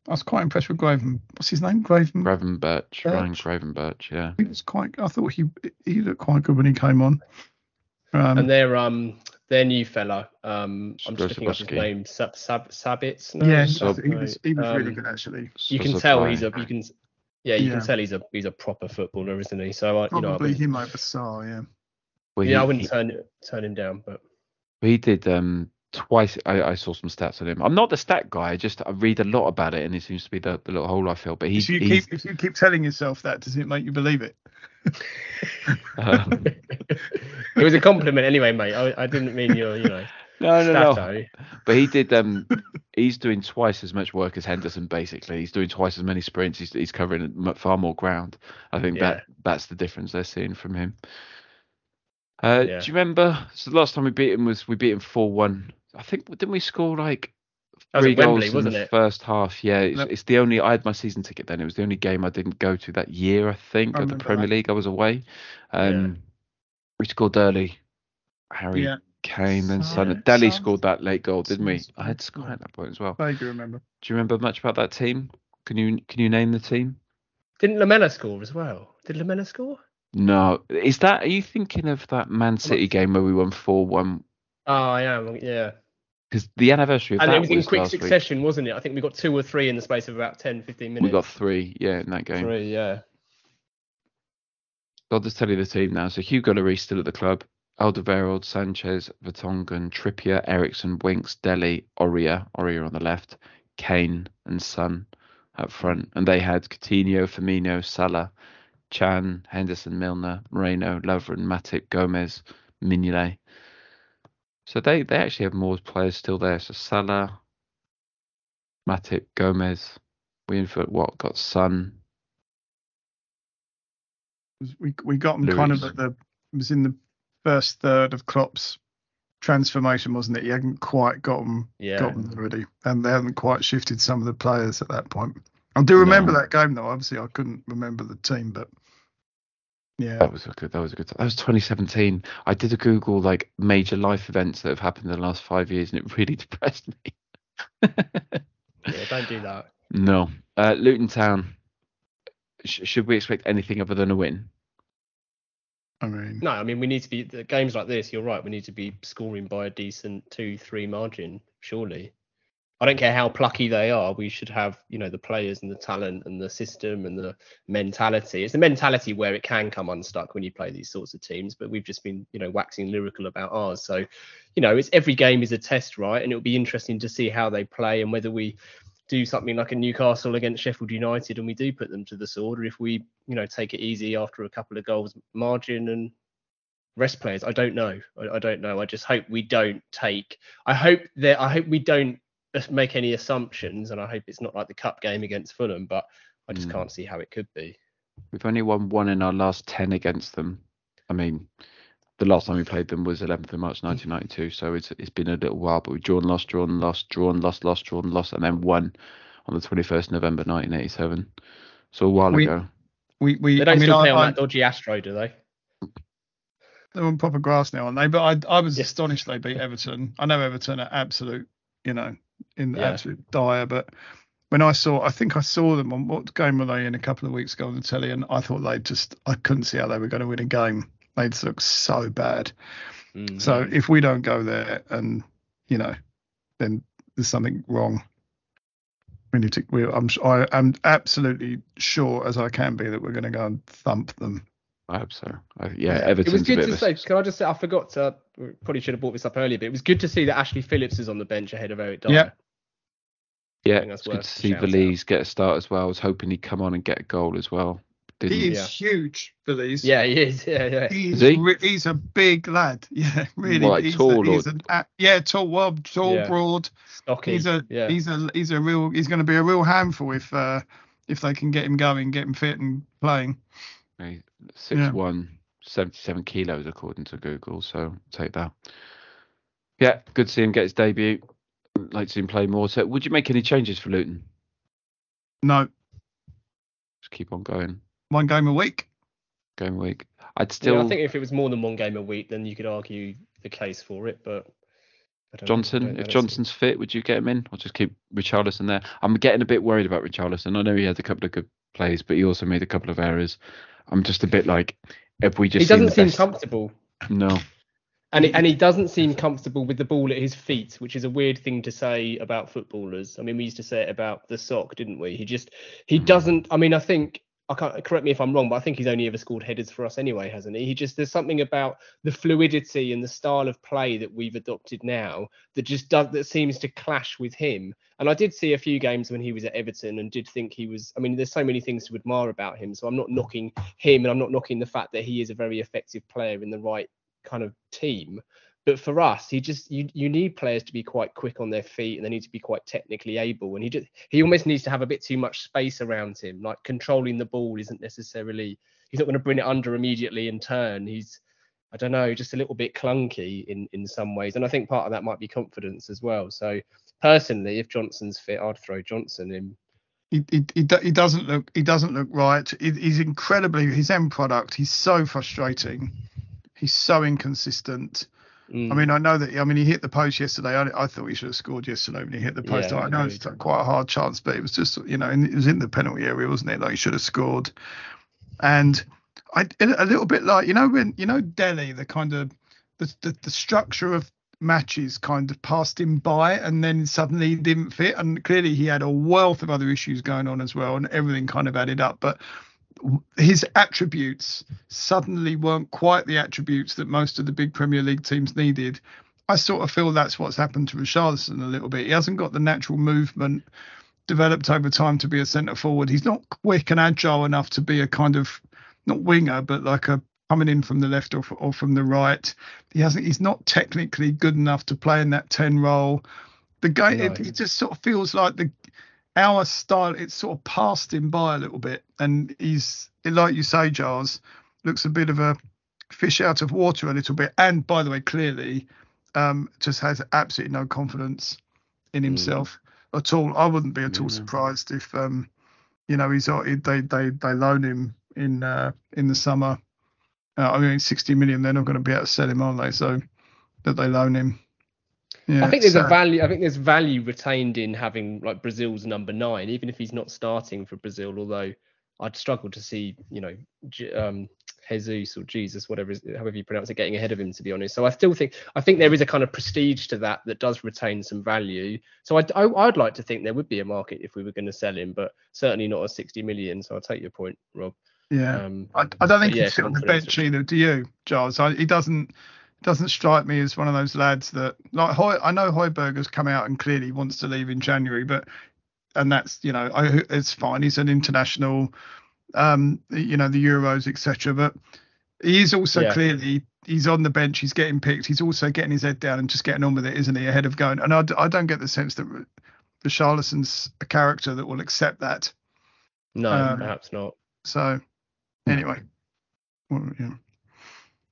I was quite impressed with Graven. What's his name? Graven. Gravenberch. Birch. Ryan Gravenberch. Yeah. He was quite. I thought he he looked quite good when he came on. Um, and they're um their new fella. Um, I'm just looking up his name. Sab, Sab Sabitz. No? Yeah, Sub, he was he was um, really good actually. You can tell he's a you can yeah you yeah. can tell he's a he's a proper footballer, isn't he? So I probably you know, him over Sarr, yeah. Well, yeah, he, I wouldn't he, turn turn him down, but he did um twice. I, I, saw some stats on him. I'm not the stat guy. I just I read a lot about it, and it seems to be the, the little hole I feel. But he, if you keep if you keep telling yourself that, does it make you believe it? um, it was a compliment anyway, mate. I, I didn't mean your, you know. No, no, no. But he did. Um, he's doing twice as much work as Henderson. Basically, he's doing twice as many sprints. He's, he's covering far more ground. I think yeah. that that's the difference they're seeing from him. Uh, yeah. Do you remember? So the last time we beat him was we beat him four one. I think didn't we score like three goals Wembley, in the it? first half? Yeah, it's, it's, the only. I had my season ticket then. It was the only game I didn't go to that year. I think I at the Premier that. League I was away. Um, yeah. We scored early. Harry yeah. Kane and Son. Dele scored that late goal, didn't we? I had scored at that point as well. I do remember. Do you remember much about that team? Can you can you name the team? Didn't Lamela score as well? Did Lamela score? No. Is that? Are you thinking of that Man City game where we won four one? Oh, I am. Yeah. Because the anniversary of and that it was in quick succession, week. wasn't it? I think we got two or three in the space of about 10, 15 minutes. We got three, yeah, in that game. Three, yeah. I'll just tell you the team now. So Hugo Lloris still at the club. Alderweireld, Sanchez, Vertonghen, Trippier, Eriksen, Winks, Dele, Aurier, Aurier on the left, Kane and Son up front. And they had Coutinho, Firmino, Salah, Chan, Henderson, Milner, Moreno, Lovren, Matip, Gomez, Mignolet. So they, they actually have more players still there. So Salah, Matip, Gomez, we in for what got Son. We we got them kind of at the it was in the first third of Klopp's transformation, wasn't it? He hadn't quite got them, yeah. got them ready, and they hadn't quite shifted some of the players at that point. I do remember no. that game though. Obviously, I couldn't remember the team, but Yeah, that was a good. That was a good. That was 2017. I did a Google like major life events that have happened in the last five years, and it really depressed me. yeah, don't do that. No, uh, Luton Town. Sh- should we expect anything other than a win? I mean, no, I mean we need to be the games like this. You're right. We need to be scoring by a decent two, three margin. Surely. I don't care how plucky they are. We should have, you know, the players and the talent and the system and the mentality. It's the mentality where it can come unstuck when you play these sorts of teams. But we've just been, you know, waxing lyrical about ours. So, you know, it's every game is a test, right? And it'll be interesting to see how they play and whether we do something like a Newcastle against Sheffield United and we do put them to the sword, or if we, you know, take it easy after a couple of goals margin and rest players. I don't know. I, I don't know. I just hope we don't take. I hope that I hope we don't make any assumptions, and I hope it's not like the cup game against Fulham, but I just mm. can't see how it could be. We've only won one in our last 10 against them. I mean, the last time we played them was 11th of March 1992, so it's it's been a little while, but we've drawn, lost, drawn, lost, drawn, lost, lost, drawn, lost, and then won on the 21st November 1987. So a while we, ago. We, we, they don't I mean, still play I, on I, that dodgy Astro, do they? They're on proper grass now, aren't they? But I, I was yeah. astonished they beat Everton. I know Everton are absolute, you know, in yeah. absolute dire. But when I saw, I think I saw them on what game were they in a couple of weeks ago on the telly, and I thought they just, I couldn't see how they were going to win a game. They look so bad. Mm-hmm. So if we don't go there, and you know, then there's something wrong. We need to. We, I'm. I am absolutely sure as I can be that we're going to go and thump them. I hope so. I, yeah, yeah. It was good to say. Can I just say? I forgot to. Probably should have brought this up earlier, but it was good to see that Ashley Phillips is on the bench ahead of Eric Dier. Yeah. Yeah, it's good to see Veliz get a start as well. I was hoping he'd come on and get a goal as well. Didn't he is yeah. huge, Veliz. Yeah, he is. Yeah, yeah. He's, is he? Re- he's a big lad. Yeah, really. Like he's tall a, he's an, yeah, tall, well, tall, yeah. broad. Stocky. He's a yeah. he's a he's a real he's going to be a real handful if uh if they can get him going, get him fit and playing. Six yeah. one, 77 kilos according to Google. So take that. Yeah, good to see him get his debut. Like to see him play more. So, would you make any changes for Luton? No. Just keep on going. One game a week. Game a week. I'd still. Yeah, I think if it was more than one game a week, then you could argue the case for it. But Johnson, if Johnson's fit, would you get him in, or just keep Richarlison there? I'm getting a bit worried about Richarlison. I know he had a couple of good plays, but he also made a couple of errors. I'm just a bit like, if we just he doesn't seem best... comfortable. No. And he, and he doesn't seem comfortable with the ball at his feet, which is a weird thing to say about footballers. I mean, we used to say it about the sock, didn't we? He just he hmm. doesn't. I mean, I think I can't correct me if I'm wrong, but I think he's only ever scored headers for us anyway, hasn't he? He just there's something about the fluidity and the style of play that we've adopted now that just does that seems to clash with him. And I did see a few games when he was at Everton and did think he was. I mean, there's so many things to admire about him, so I'm not knocking him and I'm not knocking the fact that he is a very effective player in the right kind of team. But for us, he just you you need players to be quite quick on their feet and they need to be quite technically able. And he just he almost needs to have a bit too much space around him. Like controlling the ball isn't necessarily he's not going to bring it under immediately and turn. He's I don't know, just a little bit clunky in in some ways. And I think part of that might be confidence as well. So personally, if Johnson's fit, I'd throw Johnson in. He, he, he, doesn't look he doesn't look right. he's incredibly his end product. He's so frustrating. He's so inconsistent. Mm. I mean, I know that. I mean, he hit the post yesterday. I, I thought he should have scored yesterday when he hit the post. Yeah, I know it's quite a hard chance, but it was just, you know, it was in the penalty area, wasn't it? Like he should have scored. And I a little bit like you know when you know Dele, the kind of the, the, the structure of matches kind of passed him by and then suddenly he didn't fit and clearly he had a wealth of other issues going on as well and everything kind of added up but his attributes suddenly weren't quite the attributes that most of the big Premier League teams needed. I sort of feel that's what's happened to Richarlison a little bit. He hasn't got the natural movement developed over time to be a centre forward. He's not quick and agile enough to be a kind of not winger, but like a coming in from the left or, or from the right. He hasn't. He's not technically good enough to play in that ten role. The guy, no. it, it just sort of feels like the our style it's sort of passed him by a little bit and he's like you say Giles looks a bit of a fish out of water a little bit and by the way clearly um, just has absolutely no confidence in mm. himself mm. at all I wouldn't be at all surprised if um, you know he's they they they loan him in uh, in the summer Uh, I mean, 60 million, they're not going to be able to sell him, aren't they? So that they loan him. Yeah, I think there's a value. I think there's value retained in having like Brazil's number nine, even if he's not starting for Brazil. Although I'd struggle to see, you know, um, Jesus or Jesus, whatever, however you pronounce it, getting ahead of him. To be honest, so I still think I think there is a kind of prestige to that that does retain some value. So I'd I, i would like to think there would be a market if we were going to sell him, but certainly not a 60 million. So I'll take your point, Rob. Yeah, um, I, I, don't think he'd sit on the bench either. Do you, Giles? I, he doesn't doesn't strike me as one of those lads that like Hoy, I know Højbjerg's come out and clearly wants to leave in January, but and that's you know I, it's fine. He's an international, um, you know the Euros etc. But he is also yeah. clearly he's on the bench. He's getting picked. He's also getting his head down and just getting on with it, isn't he? Ahead of going. And I, I don't get the sense that the Richarlison's a character that will accept that. No, um, perhaps not. So anyway, well, yeah.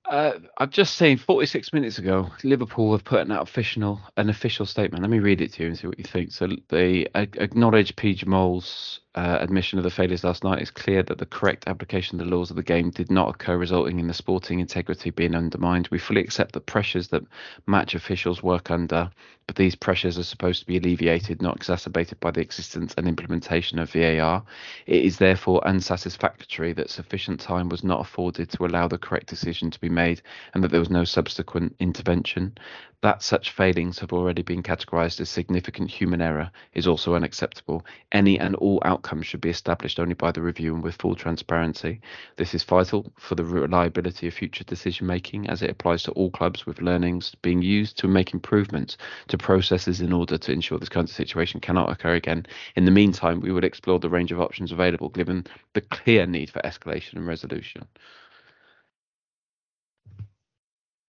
Uh, I've just seen 46 minutes ago, Liverpool have put out official an official statement. Let me read it to you and see what you think. So they acknowledge PGMOL's uh, admission of the failures last night. It's clear that the correct application of the laws of the game did not occur, resulting in the sporting integrity being undermined. We fully accept the pressures that match officials work under, but these pressures are supposed to be alleviated, not exacerbated by the existence and implementation of VAR. It is therefore unsatisfactory that sufficient time was not afforded to allow the correct decision to be made and that there was no subsequent intervention. That such failings have already been categorized as significant human error is also unacceptable. Any and all outcomes should be established only by the review and with full transparency. This is vital for the reliability of future decision making as it applies to all clubs with learnings being used to make improvements to processes in order to ensure this kind of situation cannot occur again. In the meantime, we would explore the range of options available given the clear need for escalation and resolution.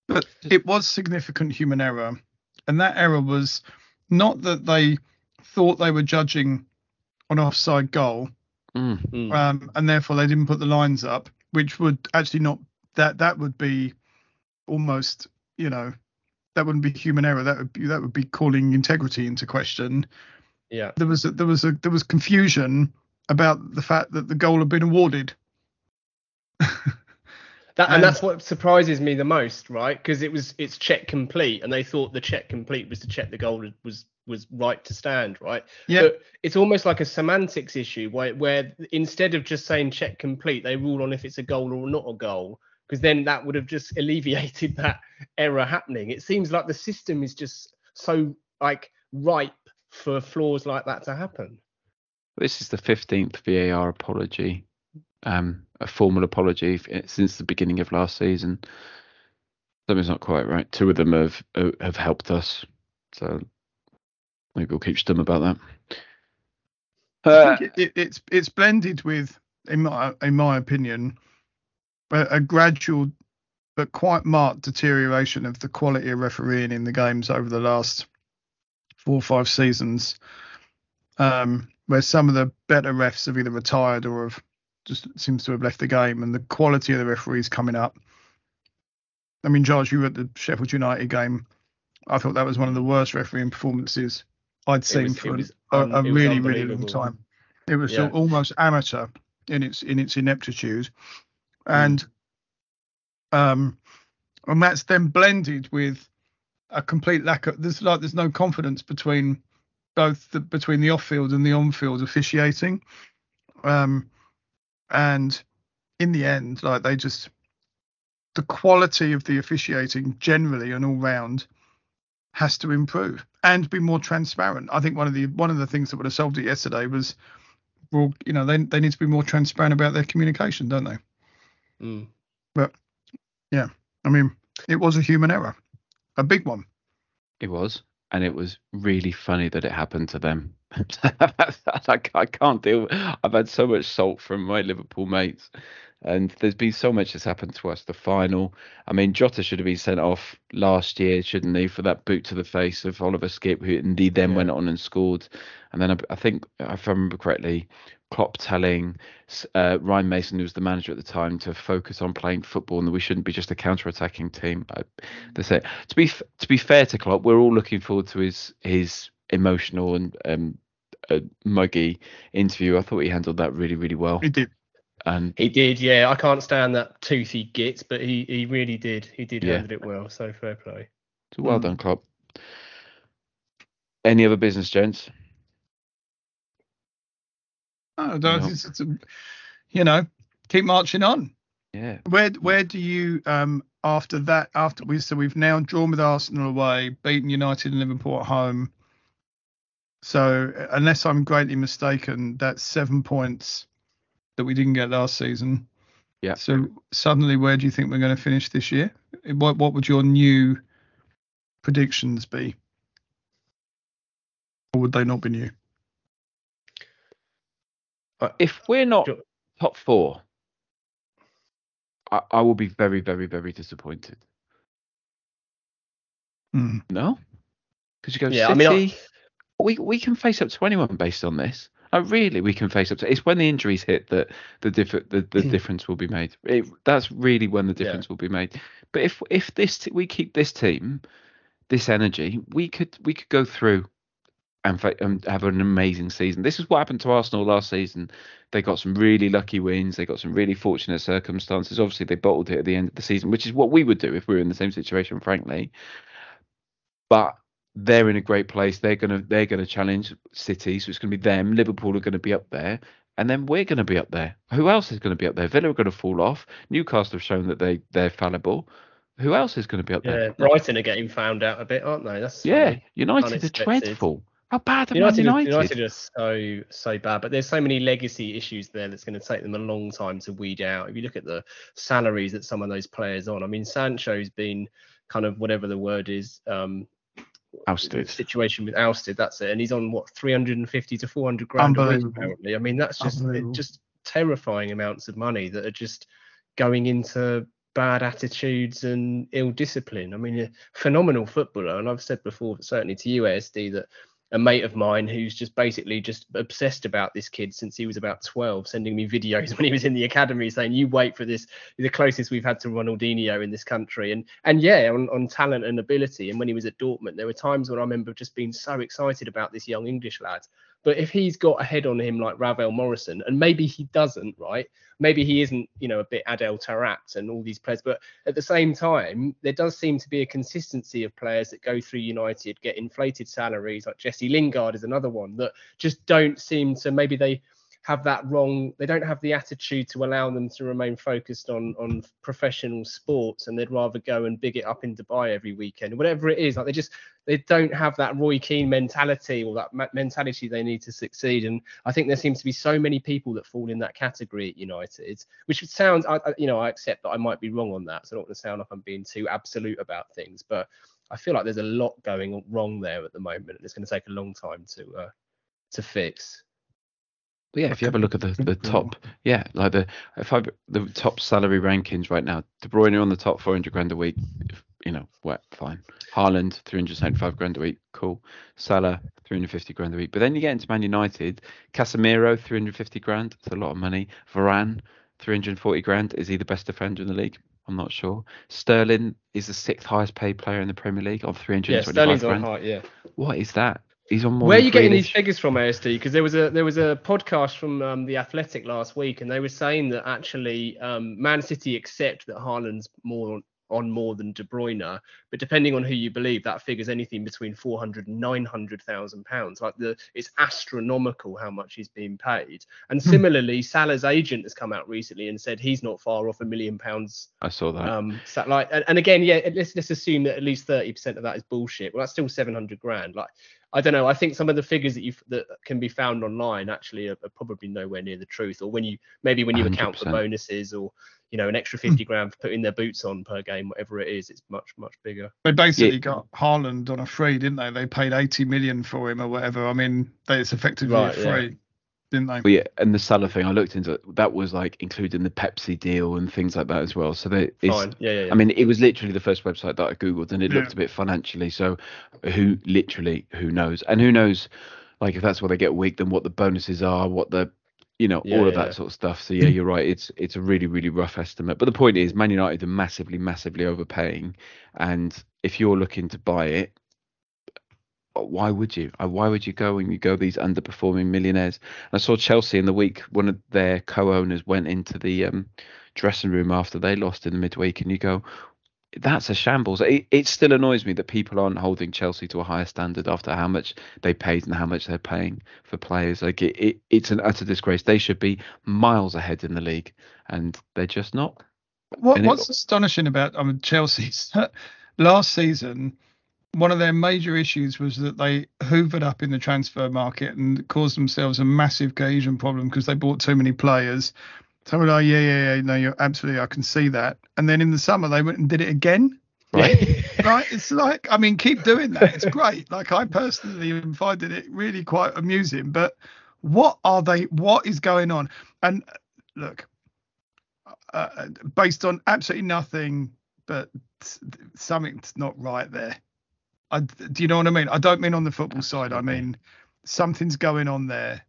But it was significant human error. And that error was not that they thought they were judging an offside goal, mm. um, and therefore they didn't put the lines up, which would actually not that that would be almost you know that wouldn't be human error. That would be that would be calling integrity into question. Yeah, there was a, there was a there was confusion about the fact that the goal had been awarded. That, and, and that's what surprises me the most, right? Because it was it's check complete, and they thought the check complete was to check the goal was was right to stand, right? Yeah. But it's almost like a semantics issue, where where instead of just saying check complete, they rule on if it's a goal or not a goal, because then that would have just alleviated that error happening. It seems like the system is just so like ripe for flaws like that to happen. This is the 15th VAR apology um, a formal apology since the beginning of last season. Something's not quite right. Two of them have have helped us, so maybe we'll keep stum about that. Uh, it, it, it's it's blended with, in my in my opinion, a, a, gradual but quite marked deterioration of the quality of refereeing in the games over the last four or five seasons, um, where some of the better refs have either retired or have just seems to have left the game, and the quality of the referees coming up. I mean, George, you were at the Sheffield United game. I thought that was one of the worst refereeing performances I'd seen was, for a, a really, really long time. It was yeah. almost amateur in its in its ineptitude, and mm. um, and that's then blended with a complete lack of there's like there's no confidence between both the, between the off field and the on field officiating. Um, and in the end, like they just the quality of the officiating generally and all round has to improve and be more transparent. I think one of the one of the things that would have solved it yesterday was, well, you know, they they need to be more transparent about their communication, don't they? Mm. But yeah, I mean, it was a human error, a big one. It was, and it was really funny that it happened to them. I, I can't deal. I've had so much salt from my Liverpool mates, and there's been so much that's happened to us. The final. I mean, Jota should have been sent off last year, shouldn't he, for that boot to the face of Oliver Skipp, who indeed then yeah. went on and scored. And then I, I, think, if I remember correctly, Klopp telling uh, Ryan Mason, who was the manager at the time, to focus on playing football and that we shouldn't be just a counter-attacking team. I, they say to be to be fair to Klopp, we're all looking forward to his his emotional and um, a muggy interview. I thought he handled that really, really well. He did. And he did, yeah. I can't stand that tooth he gets, but he, he really did. He did Yeah. handle it well. So fair play. so well done, Klopp. Any other business, gents? Oh, No. no. it's, it's a, you know, keep marching on. Yeah. Where where do you um after that after we so we've now drawn with Arsenal away, beaten United and Liverpool at home. So unless I'm greatly mistaken, that's seven points that we didn't get last season. Yeah. So suddenly, where do you think we're going to finish this year? What what would your new predictions be? Or would they not be new? Uh, if we're not top four, I, I will be very, very, very disappointed. Hmm. No, because you go Yeah, I City. mean, I- we we can face up to anyone based on this. Oh, really, we can face up to. It's when the injuries hit that the diff- the, the hmm. difference will be made. It, that's really when the Yeah. difference will be made. But if if this t- we keep this team, this energy, we could we could go through and, and have an amazing season. This is what happened to Arsenal last season. They got some really lucky wins. They got some really fortunate circumstances. Obviously, they bottled it at the end of the season, which is what we would do if we were in the same situation, frankly. But they're in a great place. They're gonna they're gonna challenge City, so it's gonna be them. Liverpool are gonna be up there, and then we're gonna be up there. Who else is gonna be up there? Villa are gonna fall off. Newcastle have shown that they they're fallible. Who else is gonna be up Yeah, there? Brighton are getting found out a bit, aren't they? That's Yeah, funny. United are dreadful. How bad are United, Man are- United? United are so so bad, but there's so many legacy issues there that's going to take them a long time to weed out. If you look at the salaries that some of those players on, I mean, Sancho's been kind of whatever the word is, um, Ousted. situation with ousted. That's it, and he's on what 350 to 400 grand a week apparently. I mean, that's just just terrifying amounts of money that are just going into bad attitudes and ill discipline. I mean, a phenomenal footballer, and I've said before, certainly to you, ASD, that a mate of mine who's just basically just obsessed about this kid since he was about 12, sending me videos when he was in the academy saying, "You wait for this. The closest we've had to Ronaldinho in this country." And and yeah, on, on talent and ability. And when he was at Dortmund, there were times when I remember just being so excited about this young English lad. But if he's got a head on him like Ravel Morrison, and maybe he doesn't, right? Maybe he isn't, you know, a bit Adel Taarabt and all these players. But at the same time, there does seem to be a consistency of players that go through United, get inflated salaries, like Jesse Lingard is another one that just don't seem to. Maybe they have that wrong. They don't have the attitude to allow them to remain focused on on professional sports, and they'd rather go and big it up in Dubai every weekend, whatever it is. Like they just they don't have that Roy Keane mentality or that ma- mentality they need to succeed. And I think there seems to be so many people that fall in that category at United, which sounds, I, I- you know, I accept that I might be wrong on that. So I don't want to sound like I'm being too absolute about things, but I feel like there's a lot going wrong there at the moment, and it's going to take a long time to uh, to fix. But yeah, if you have a look at the, the top, yeah, like the if I the top salary rankings right now, De Bruyne on the top, 400 grand a week, if, you know, what, fine. Haaland, 375 grand a week, cool. Salah, 350 grand a week. But then you get into Man United, Casemiro, 350 grand, it's a lot of money. Varane, 340 grand. Is he the best defender in the league? I'm not sure. Sterling is the sixth highest paid player in the Premier League on Yeah, 325 Sterling's on grand. high, yeah. What is that? He's on Where are you getting these figures from, ASD? Because there was a there was a podcast from um, the Athletic last week, and they were saying that actually um, Man City accept that Haaland's more on, more than De Bruyne, but depending on who you believe, that figures anything between 400 and 900,000 pounds. Like the it's astronomical how much he's being paid. And similarly, Salah's agent has come out recently and said he's not far off a million pounds I saw that. um, so like, and, and again, yeah, let's let's assume that at least thirty percent of that is bullshit. Well, that's still seven hundred grand. Like, I don't know. I think some of the figures that you that can be found online actually are, are probably nowhere near the truth. Or when you maybe when you account for bonuses or you know an extra fifty grand for putting their boots on per game, whatever it is, it's much much bigger. They basically Yeah. got Haaland on a free, didn't they? They paid 80 million for him or whatever. I mean, they, it's effectively Right, a yeah. Didn't they? Yeah, and the Salah thing, I looked into that was like including the Pepsi deal and things like that as well. So that is, Fine. Yeah, yeah, yeah. I mean, it was literally the first website that I googled, and it Yeah. looked a bit financially. So who literally who knows, and who knows, like if that's where they get weak, then what the bonuses are, what the you know Yeah, all of that sort of stuff. So yeah, you're right. It's it's a really really rough estimate. But the point is, Man United are massively massively overpaying, and if you're looking to buy it. Why would you? Uh, why would you go and you go these underperforming millionaires? And I saw Chelsea in the week. One of their co-owners went into the um, dressing room after they lost in the midweek, and you go, that's a shambles. It, it still annoys me that people aren't holding Chelsea to a higher standard after how much they paid and how much they're paying for players. Like it, it, it's an utter disgrace. They should be miles ahead in the league, and they're just not. What, what's it, astonishing about I mean, Chelsea's last season, one of their major issues was that they hoovered up in the transfer market and caused themselves a massive cohesion problem because they bought too many players. So we're like, yeah, yeah, yeah, no, you're absolutely, I can see that. And then in the summer, they went and did it again. Right. right. It's like, I mean, keep doing that. It's great. Like, I personally am finding it really quite amusing. But what are they, what is going on? And look, uh, uh based on absolutely nothing, but something's not right there. I, do you know what I mean? I don't mean on the football side. I mean, something's going on there.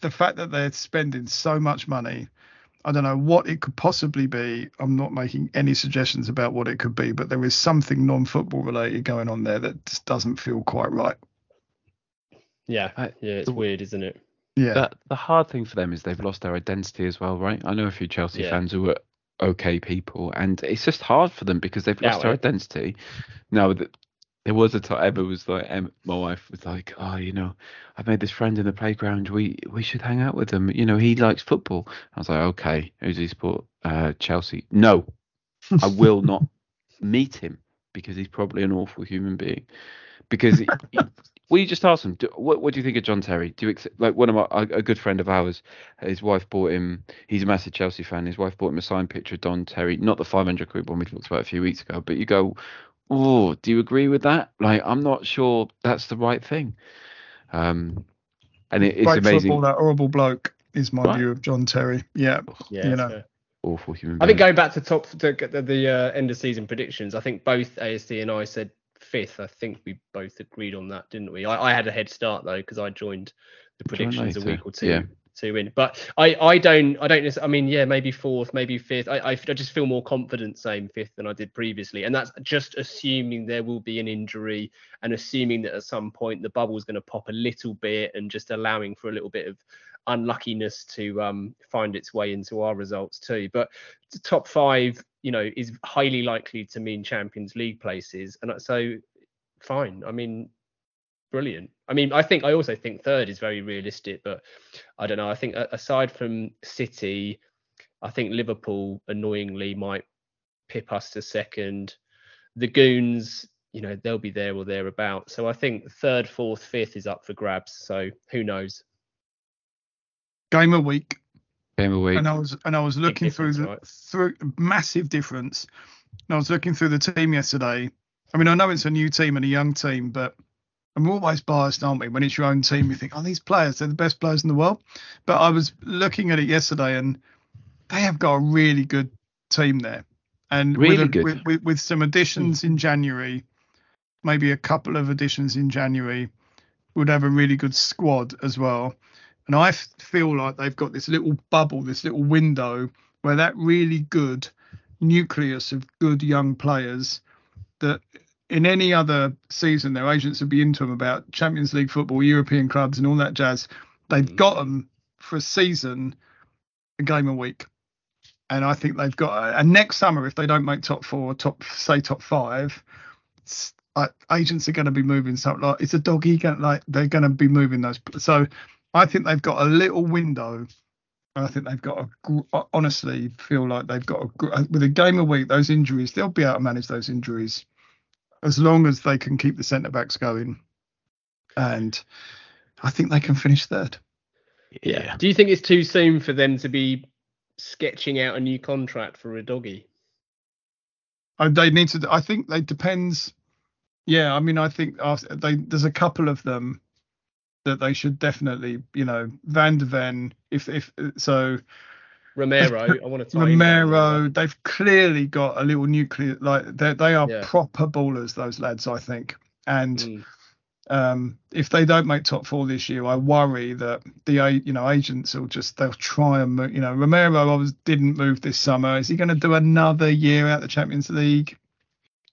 The fact that they're spending so much money I don't know what it could possibly be. I'm not making any suggestions about what it could be, but there is something non-football related going on there that just doesn't feel quite right. Yeah, yeah, it's the, weird, isn't it? Yeah. The, the, hard thing for them is they've lost their identity as well, right? I know a few Chelsea yeah. fans who are okay people, and it's just hard for them because they've lost yeah, their identity. Now, there was a time Emma was like, my wife was like, oh, you know, I've made this friend in the playground. We we should hang out with him. You know, he likes football. I was like, okay, who's he support? Uh, Chelsea. No, I will not meet him because he's probably an awful human being. Because he, he, we just asked him, do, what, what do you think of John Terry? Do you accept, like one of my a good friend of ours? His wife bought him. He's a massive Chelsea fan. His wife bought him a signed picture of John Terry, not the 500 quid one we talked about a few weeks ago. But you go, oh, do you agree with that? Like, I'm not sure that's the right thing. Um, and it, it's amazing. Football, that horrible bloke is my right. view of John Terry. Yeah, yeah you know. Awful human. Being. I think going back to top to the, the uh, end of season predictions, I think both ASD and I said fifth. I think we both agreed on that, didn't we? I, I had a head start though because I joined the predictions a week or two yeah two in. But I, I don't, I don't. I mean, yeah, maybe fourth, maybe fifth. I, I, I just feel more confident saying fifth than I did previously, and that's just assuming there will be an injury and assuming that at some point the bubble is going to pop a little bit and just allowing for a little bit of unluckiness to um, find its way into our results too. But top five, you know, is highly likely to mean Champions League places, and so fine. I mean, brilliant. I mean, I think I also think third is very realistic, but I don't know. I think aside from City, I think Liverpool annoyingly might pip us to second. The Goons, you know, they'll be there or thereabout. So I think third, fourth, fifth is up for grabs. So who knows? Game a week. Game a week. And I was and I was looking through the right? through massive difference. And I was looking through the team yesterday. I mean, I know it's a new team and a young team, but and we're always biased, aren't we? When it's your own team, you think, oh, these players, they're the best players in the world. But I was looking at it yesterday, and they have got a really good team there. And really with, a, good. With, with, with, some additions hmm. in January, maybe a couple of additions in January, would have a really good squad as well. And I feel like they've got this little bubble, this little window where that really good nucleus of good young players that in any other season, their agents would be into them about Champions League football, European clubs, and all that jazz. They've mm. got them for a season, a game a week, and I think they've got. And next summer, if they don't make top four, top say top five, uh, agents are going to be moving something like it's a dog. Like they're going to be moving those. So I think they've got a little window. I think they've got a honestly feel like they've got a with a game a week. Those injuries, they'll be able to manage those injuries as long as they can keep the centre backs going. And I think they can finish third. Yeah. Do you think it's too soon for them to be sketching out a new contract for Udogie? Uh, they need to. I think they depends. Yeah, I mean, I think after they, there's a couple of them that they should definitely, you know, Van de Ven. If if so, Romero. I want to talk. Romero. They've clearly got a little nuclear. Like they they are yeah. proper ballers. Those lads, I think. And mm. um, if they don't make top four this year, I worry that the you know agents will just they'll try and move. You know, Romero didn't move this summer. Is he going to do another year out the Champions League?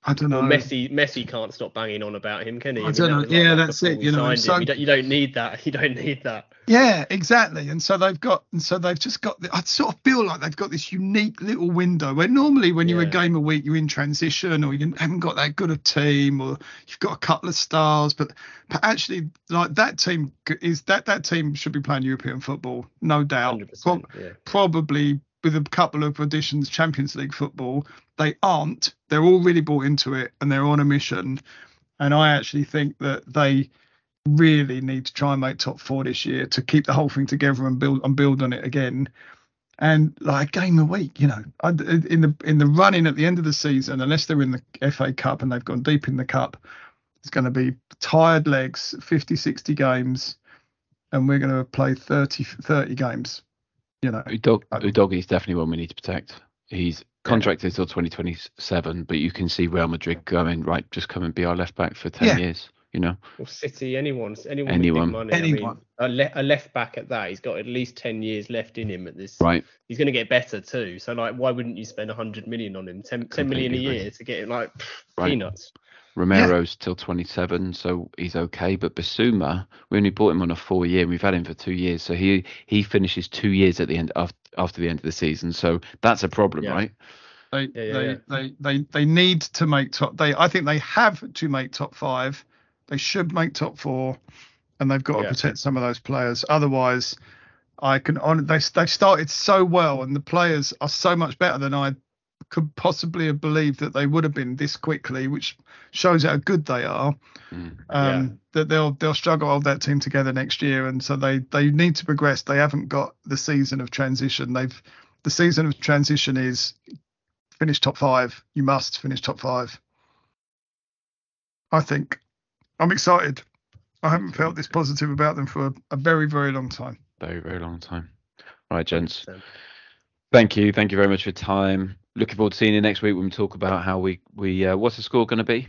I don't know. Well, Messi Messi can't stop banging on about him, can he? I, I don't know. yeah, that's it. You know, so, you, don't, you don't need that. You don't need that. Yeah, exactly. And so they've got, and so they've just got. I sort of feel like they've got this unique little window where normally when you're yeah. a game a week, you're in transition, or you haven't got that good a team, or you've got a couple of stars, but but actually, like that team is that that team should be playing European football, no doubt. Pro- yeah. Probably with a couple of additions, Champions League football. They aren't. They're all really bought into it and they're on a mission. And I actually think that they really need to try and make top four this year to keep the whole thing together and build and build on it again. And like a game a week, you know, in the in the running at the end of the season, unless they're in the FA Cup and they've gone deep in the cup, it's going to be tired legs, 50, 60 games, and we're going to play 30, 30 games you know, Udog, uh, Udogie is definitely one we need to protect. He's contracted yeah. till 2027, but you can see Real Madrid going right, just come and be our left back for 10 yeah. years. You know, or City, anyone, anyone, anyone, money. anyone. I mean, a, le- a, left back at that, he's got at least 10 years left in him at this. Right. He's going to get better too. So like, why wouldn't you spend 100 million on him? 10, 10 million a year to get him like pff, right. peanuts. Romero's yeah. till 27, so he's okay. But Bissouma, we only bought him on a four year. We've had him for two years, so he he finishes two years at the end after after the end of the season. So that's a problem, yeah. right? They, yeah, they, they they they need to make top. They I think they have to make top five. They should make top four, and they've got to protect some of those players. Otherwise, I can on they they started so well, and the players are so much better than I could possibly have believed that they would have been this quickly, which shows how good they are. Mm, um, yeah. That they'll they'll struggle hold that team together next year, and so they they need to progress. They haven't got the season of transition. They've the season of transition is finish top five. You must finish top five. I think I'm excited. I haven't felt this positive about them for a, a very very long time. Very very long time. All right, gents. Thank you. Thank you very much for your time looking forward to seeing you next week when we talk about how we we uh, what's the score going to be?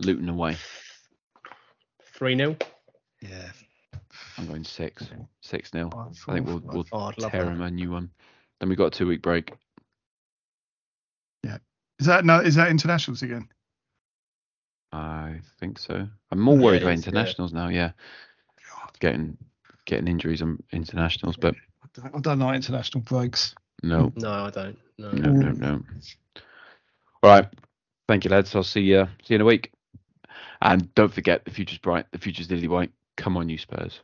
Luton away. Three 0 Yeah. I'm going six. Six nil. I think we'll we'll oh, tear them a new one. Then we got a two week break. Yeah. Is that no? Is that internationals again? I think so. I'm more worried about internationals yeah. now. Yeah. God. Getting getting injuries on internationals, but I don't, I don't like international breaks. No. No, I don't. No. No, no, no. All right. Thank you, lads. I'll see you see you in a week. And don't forget, the future's bright. The future's lily white. Come on, you Spurs.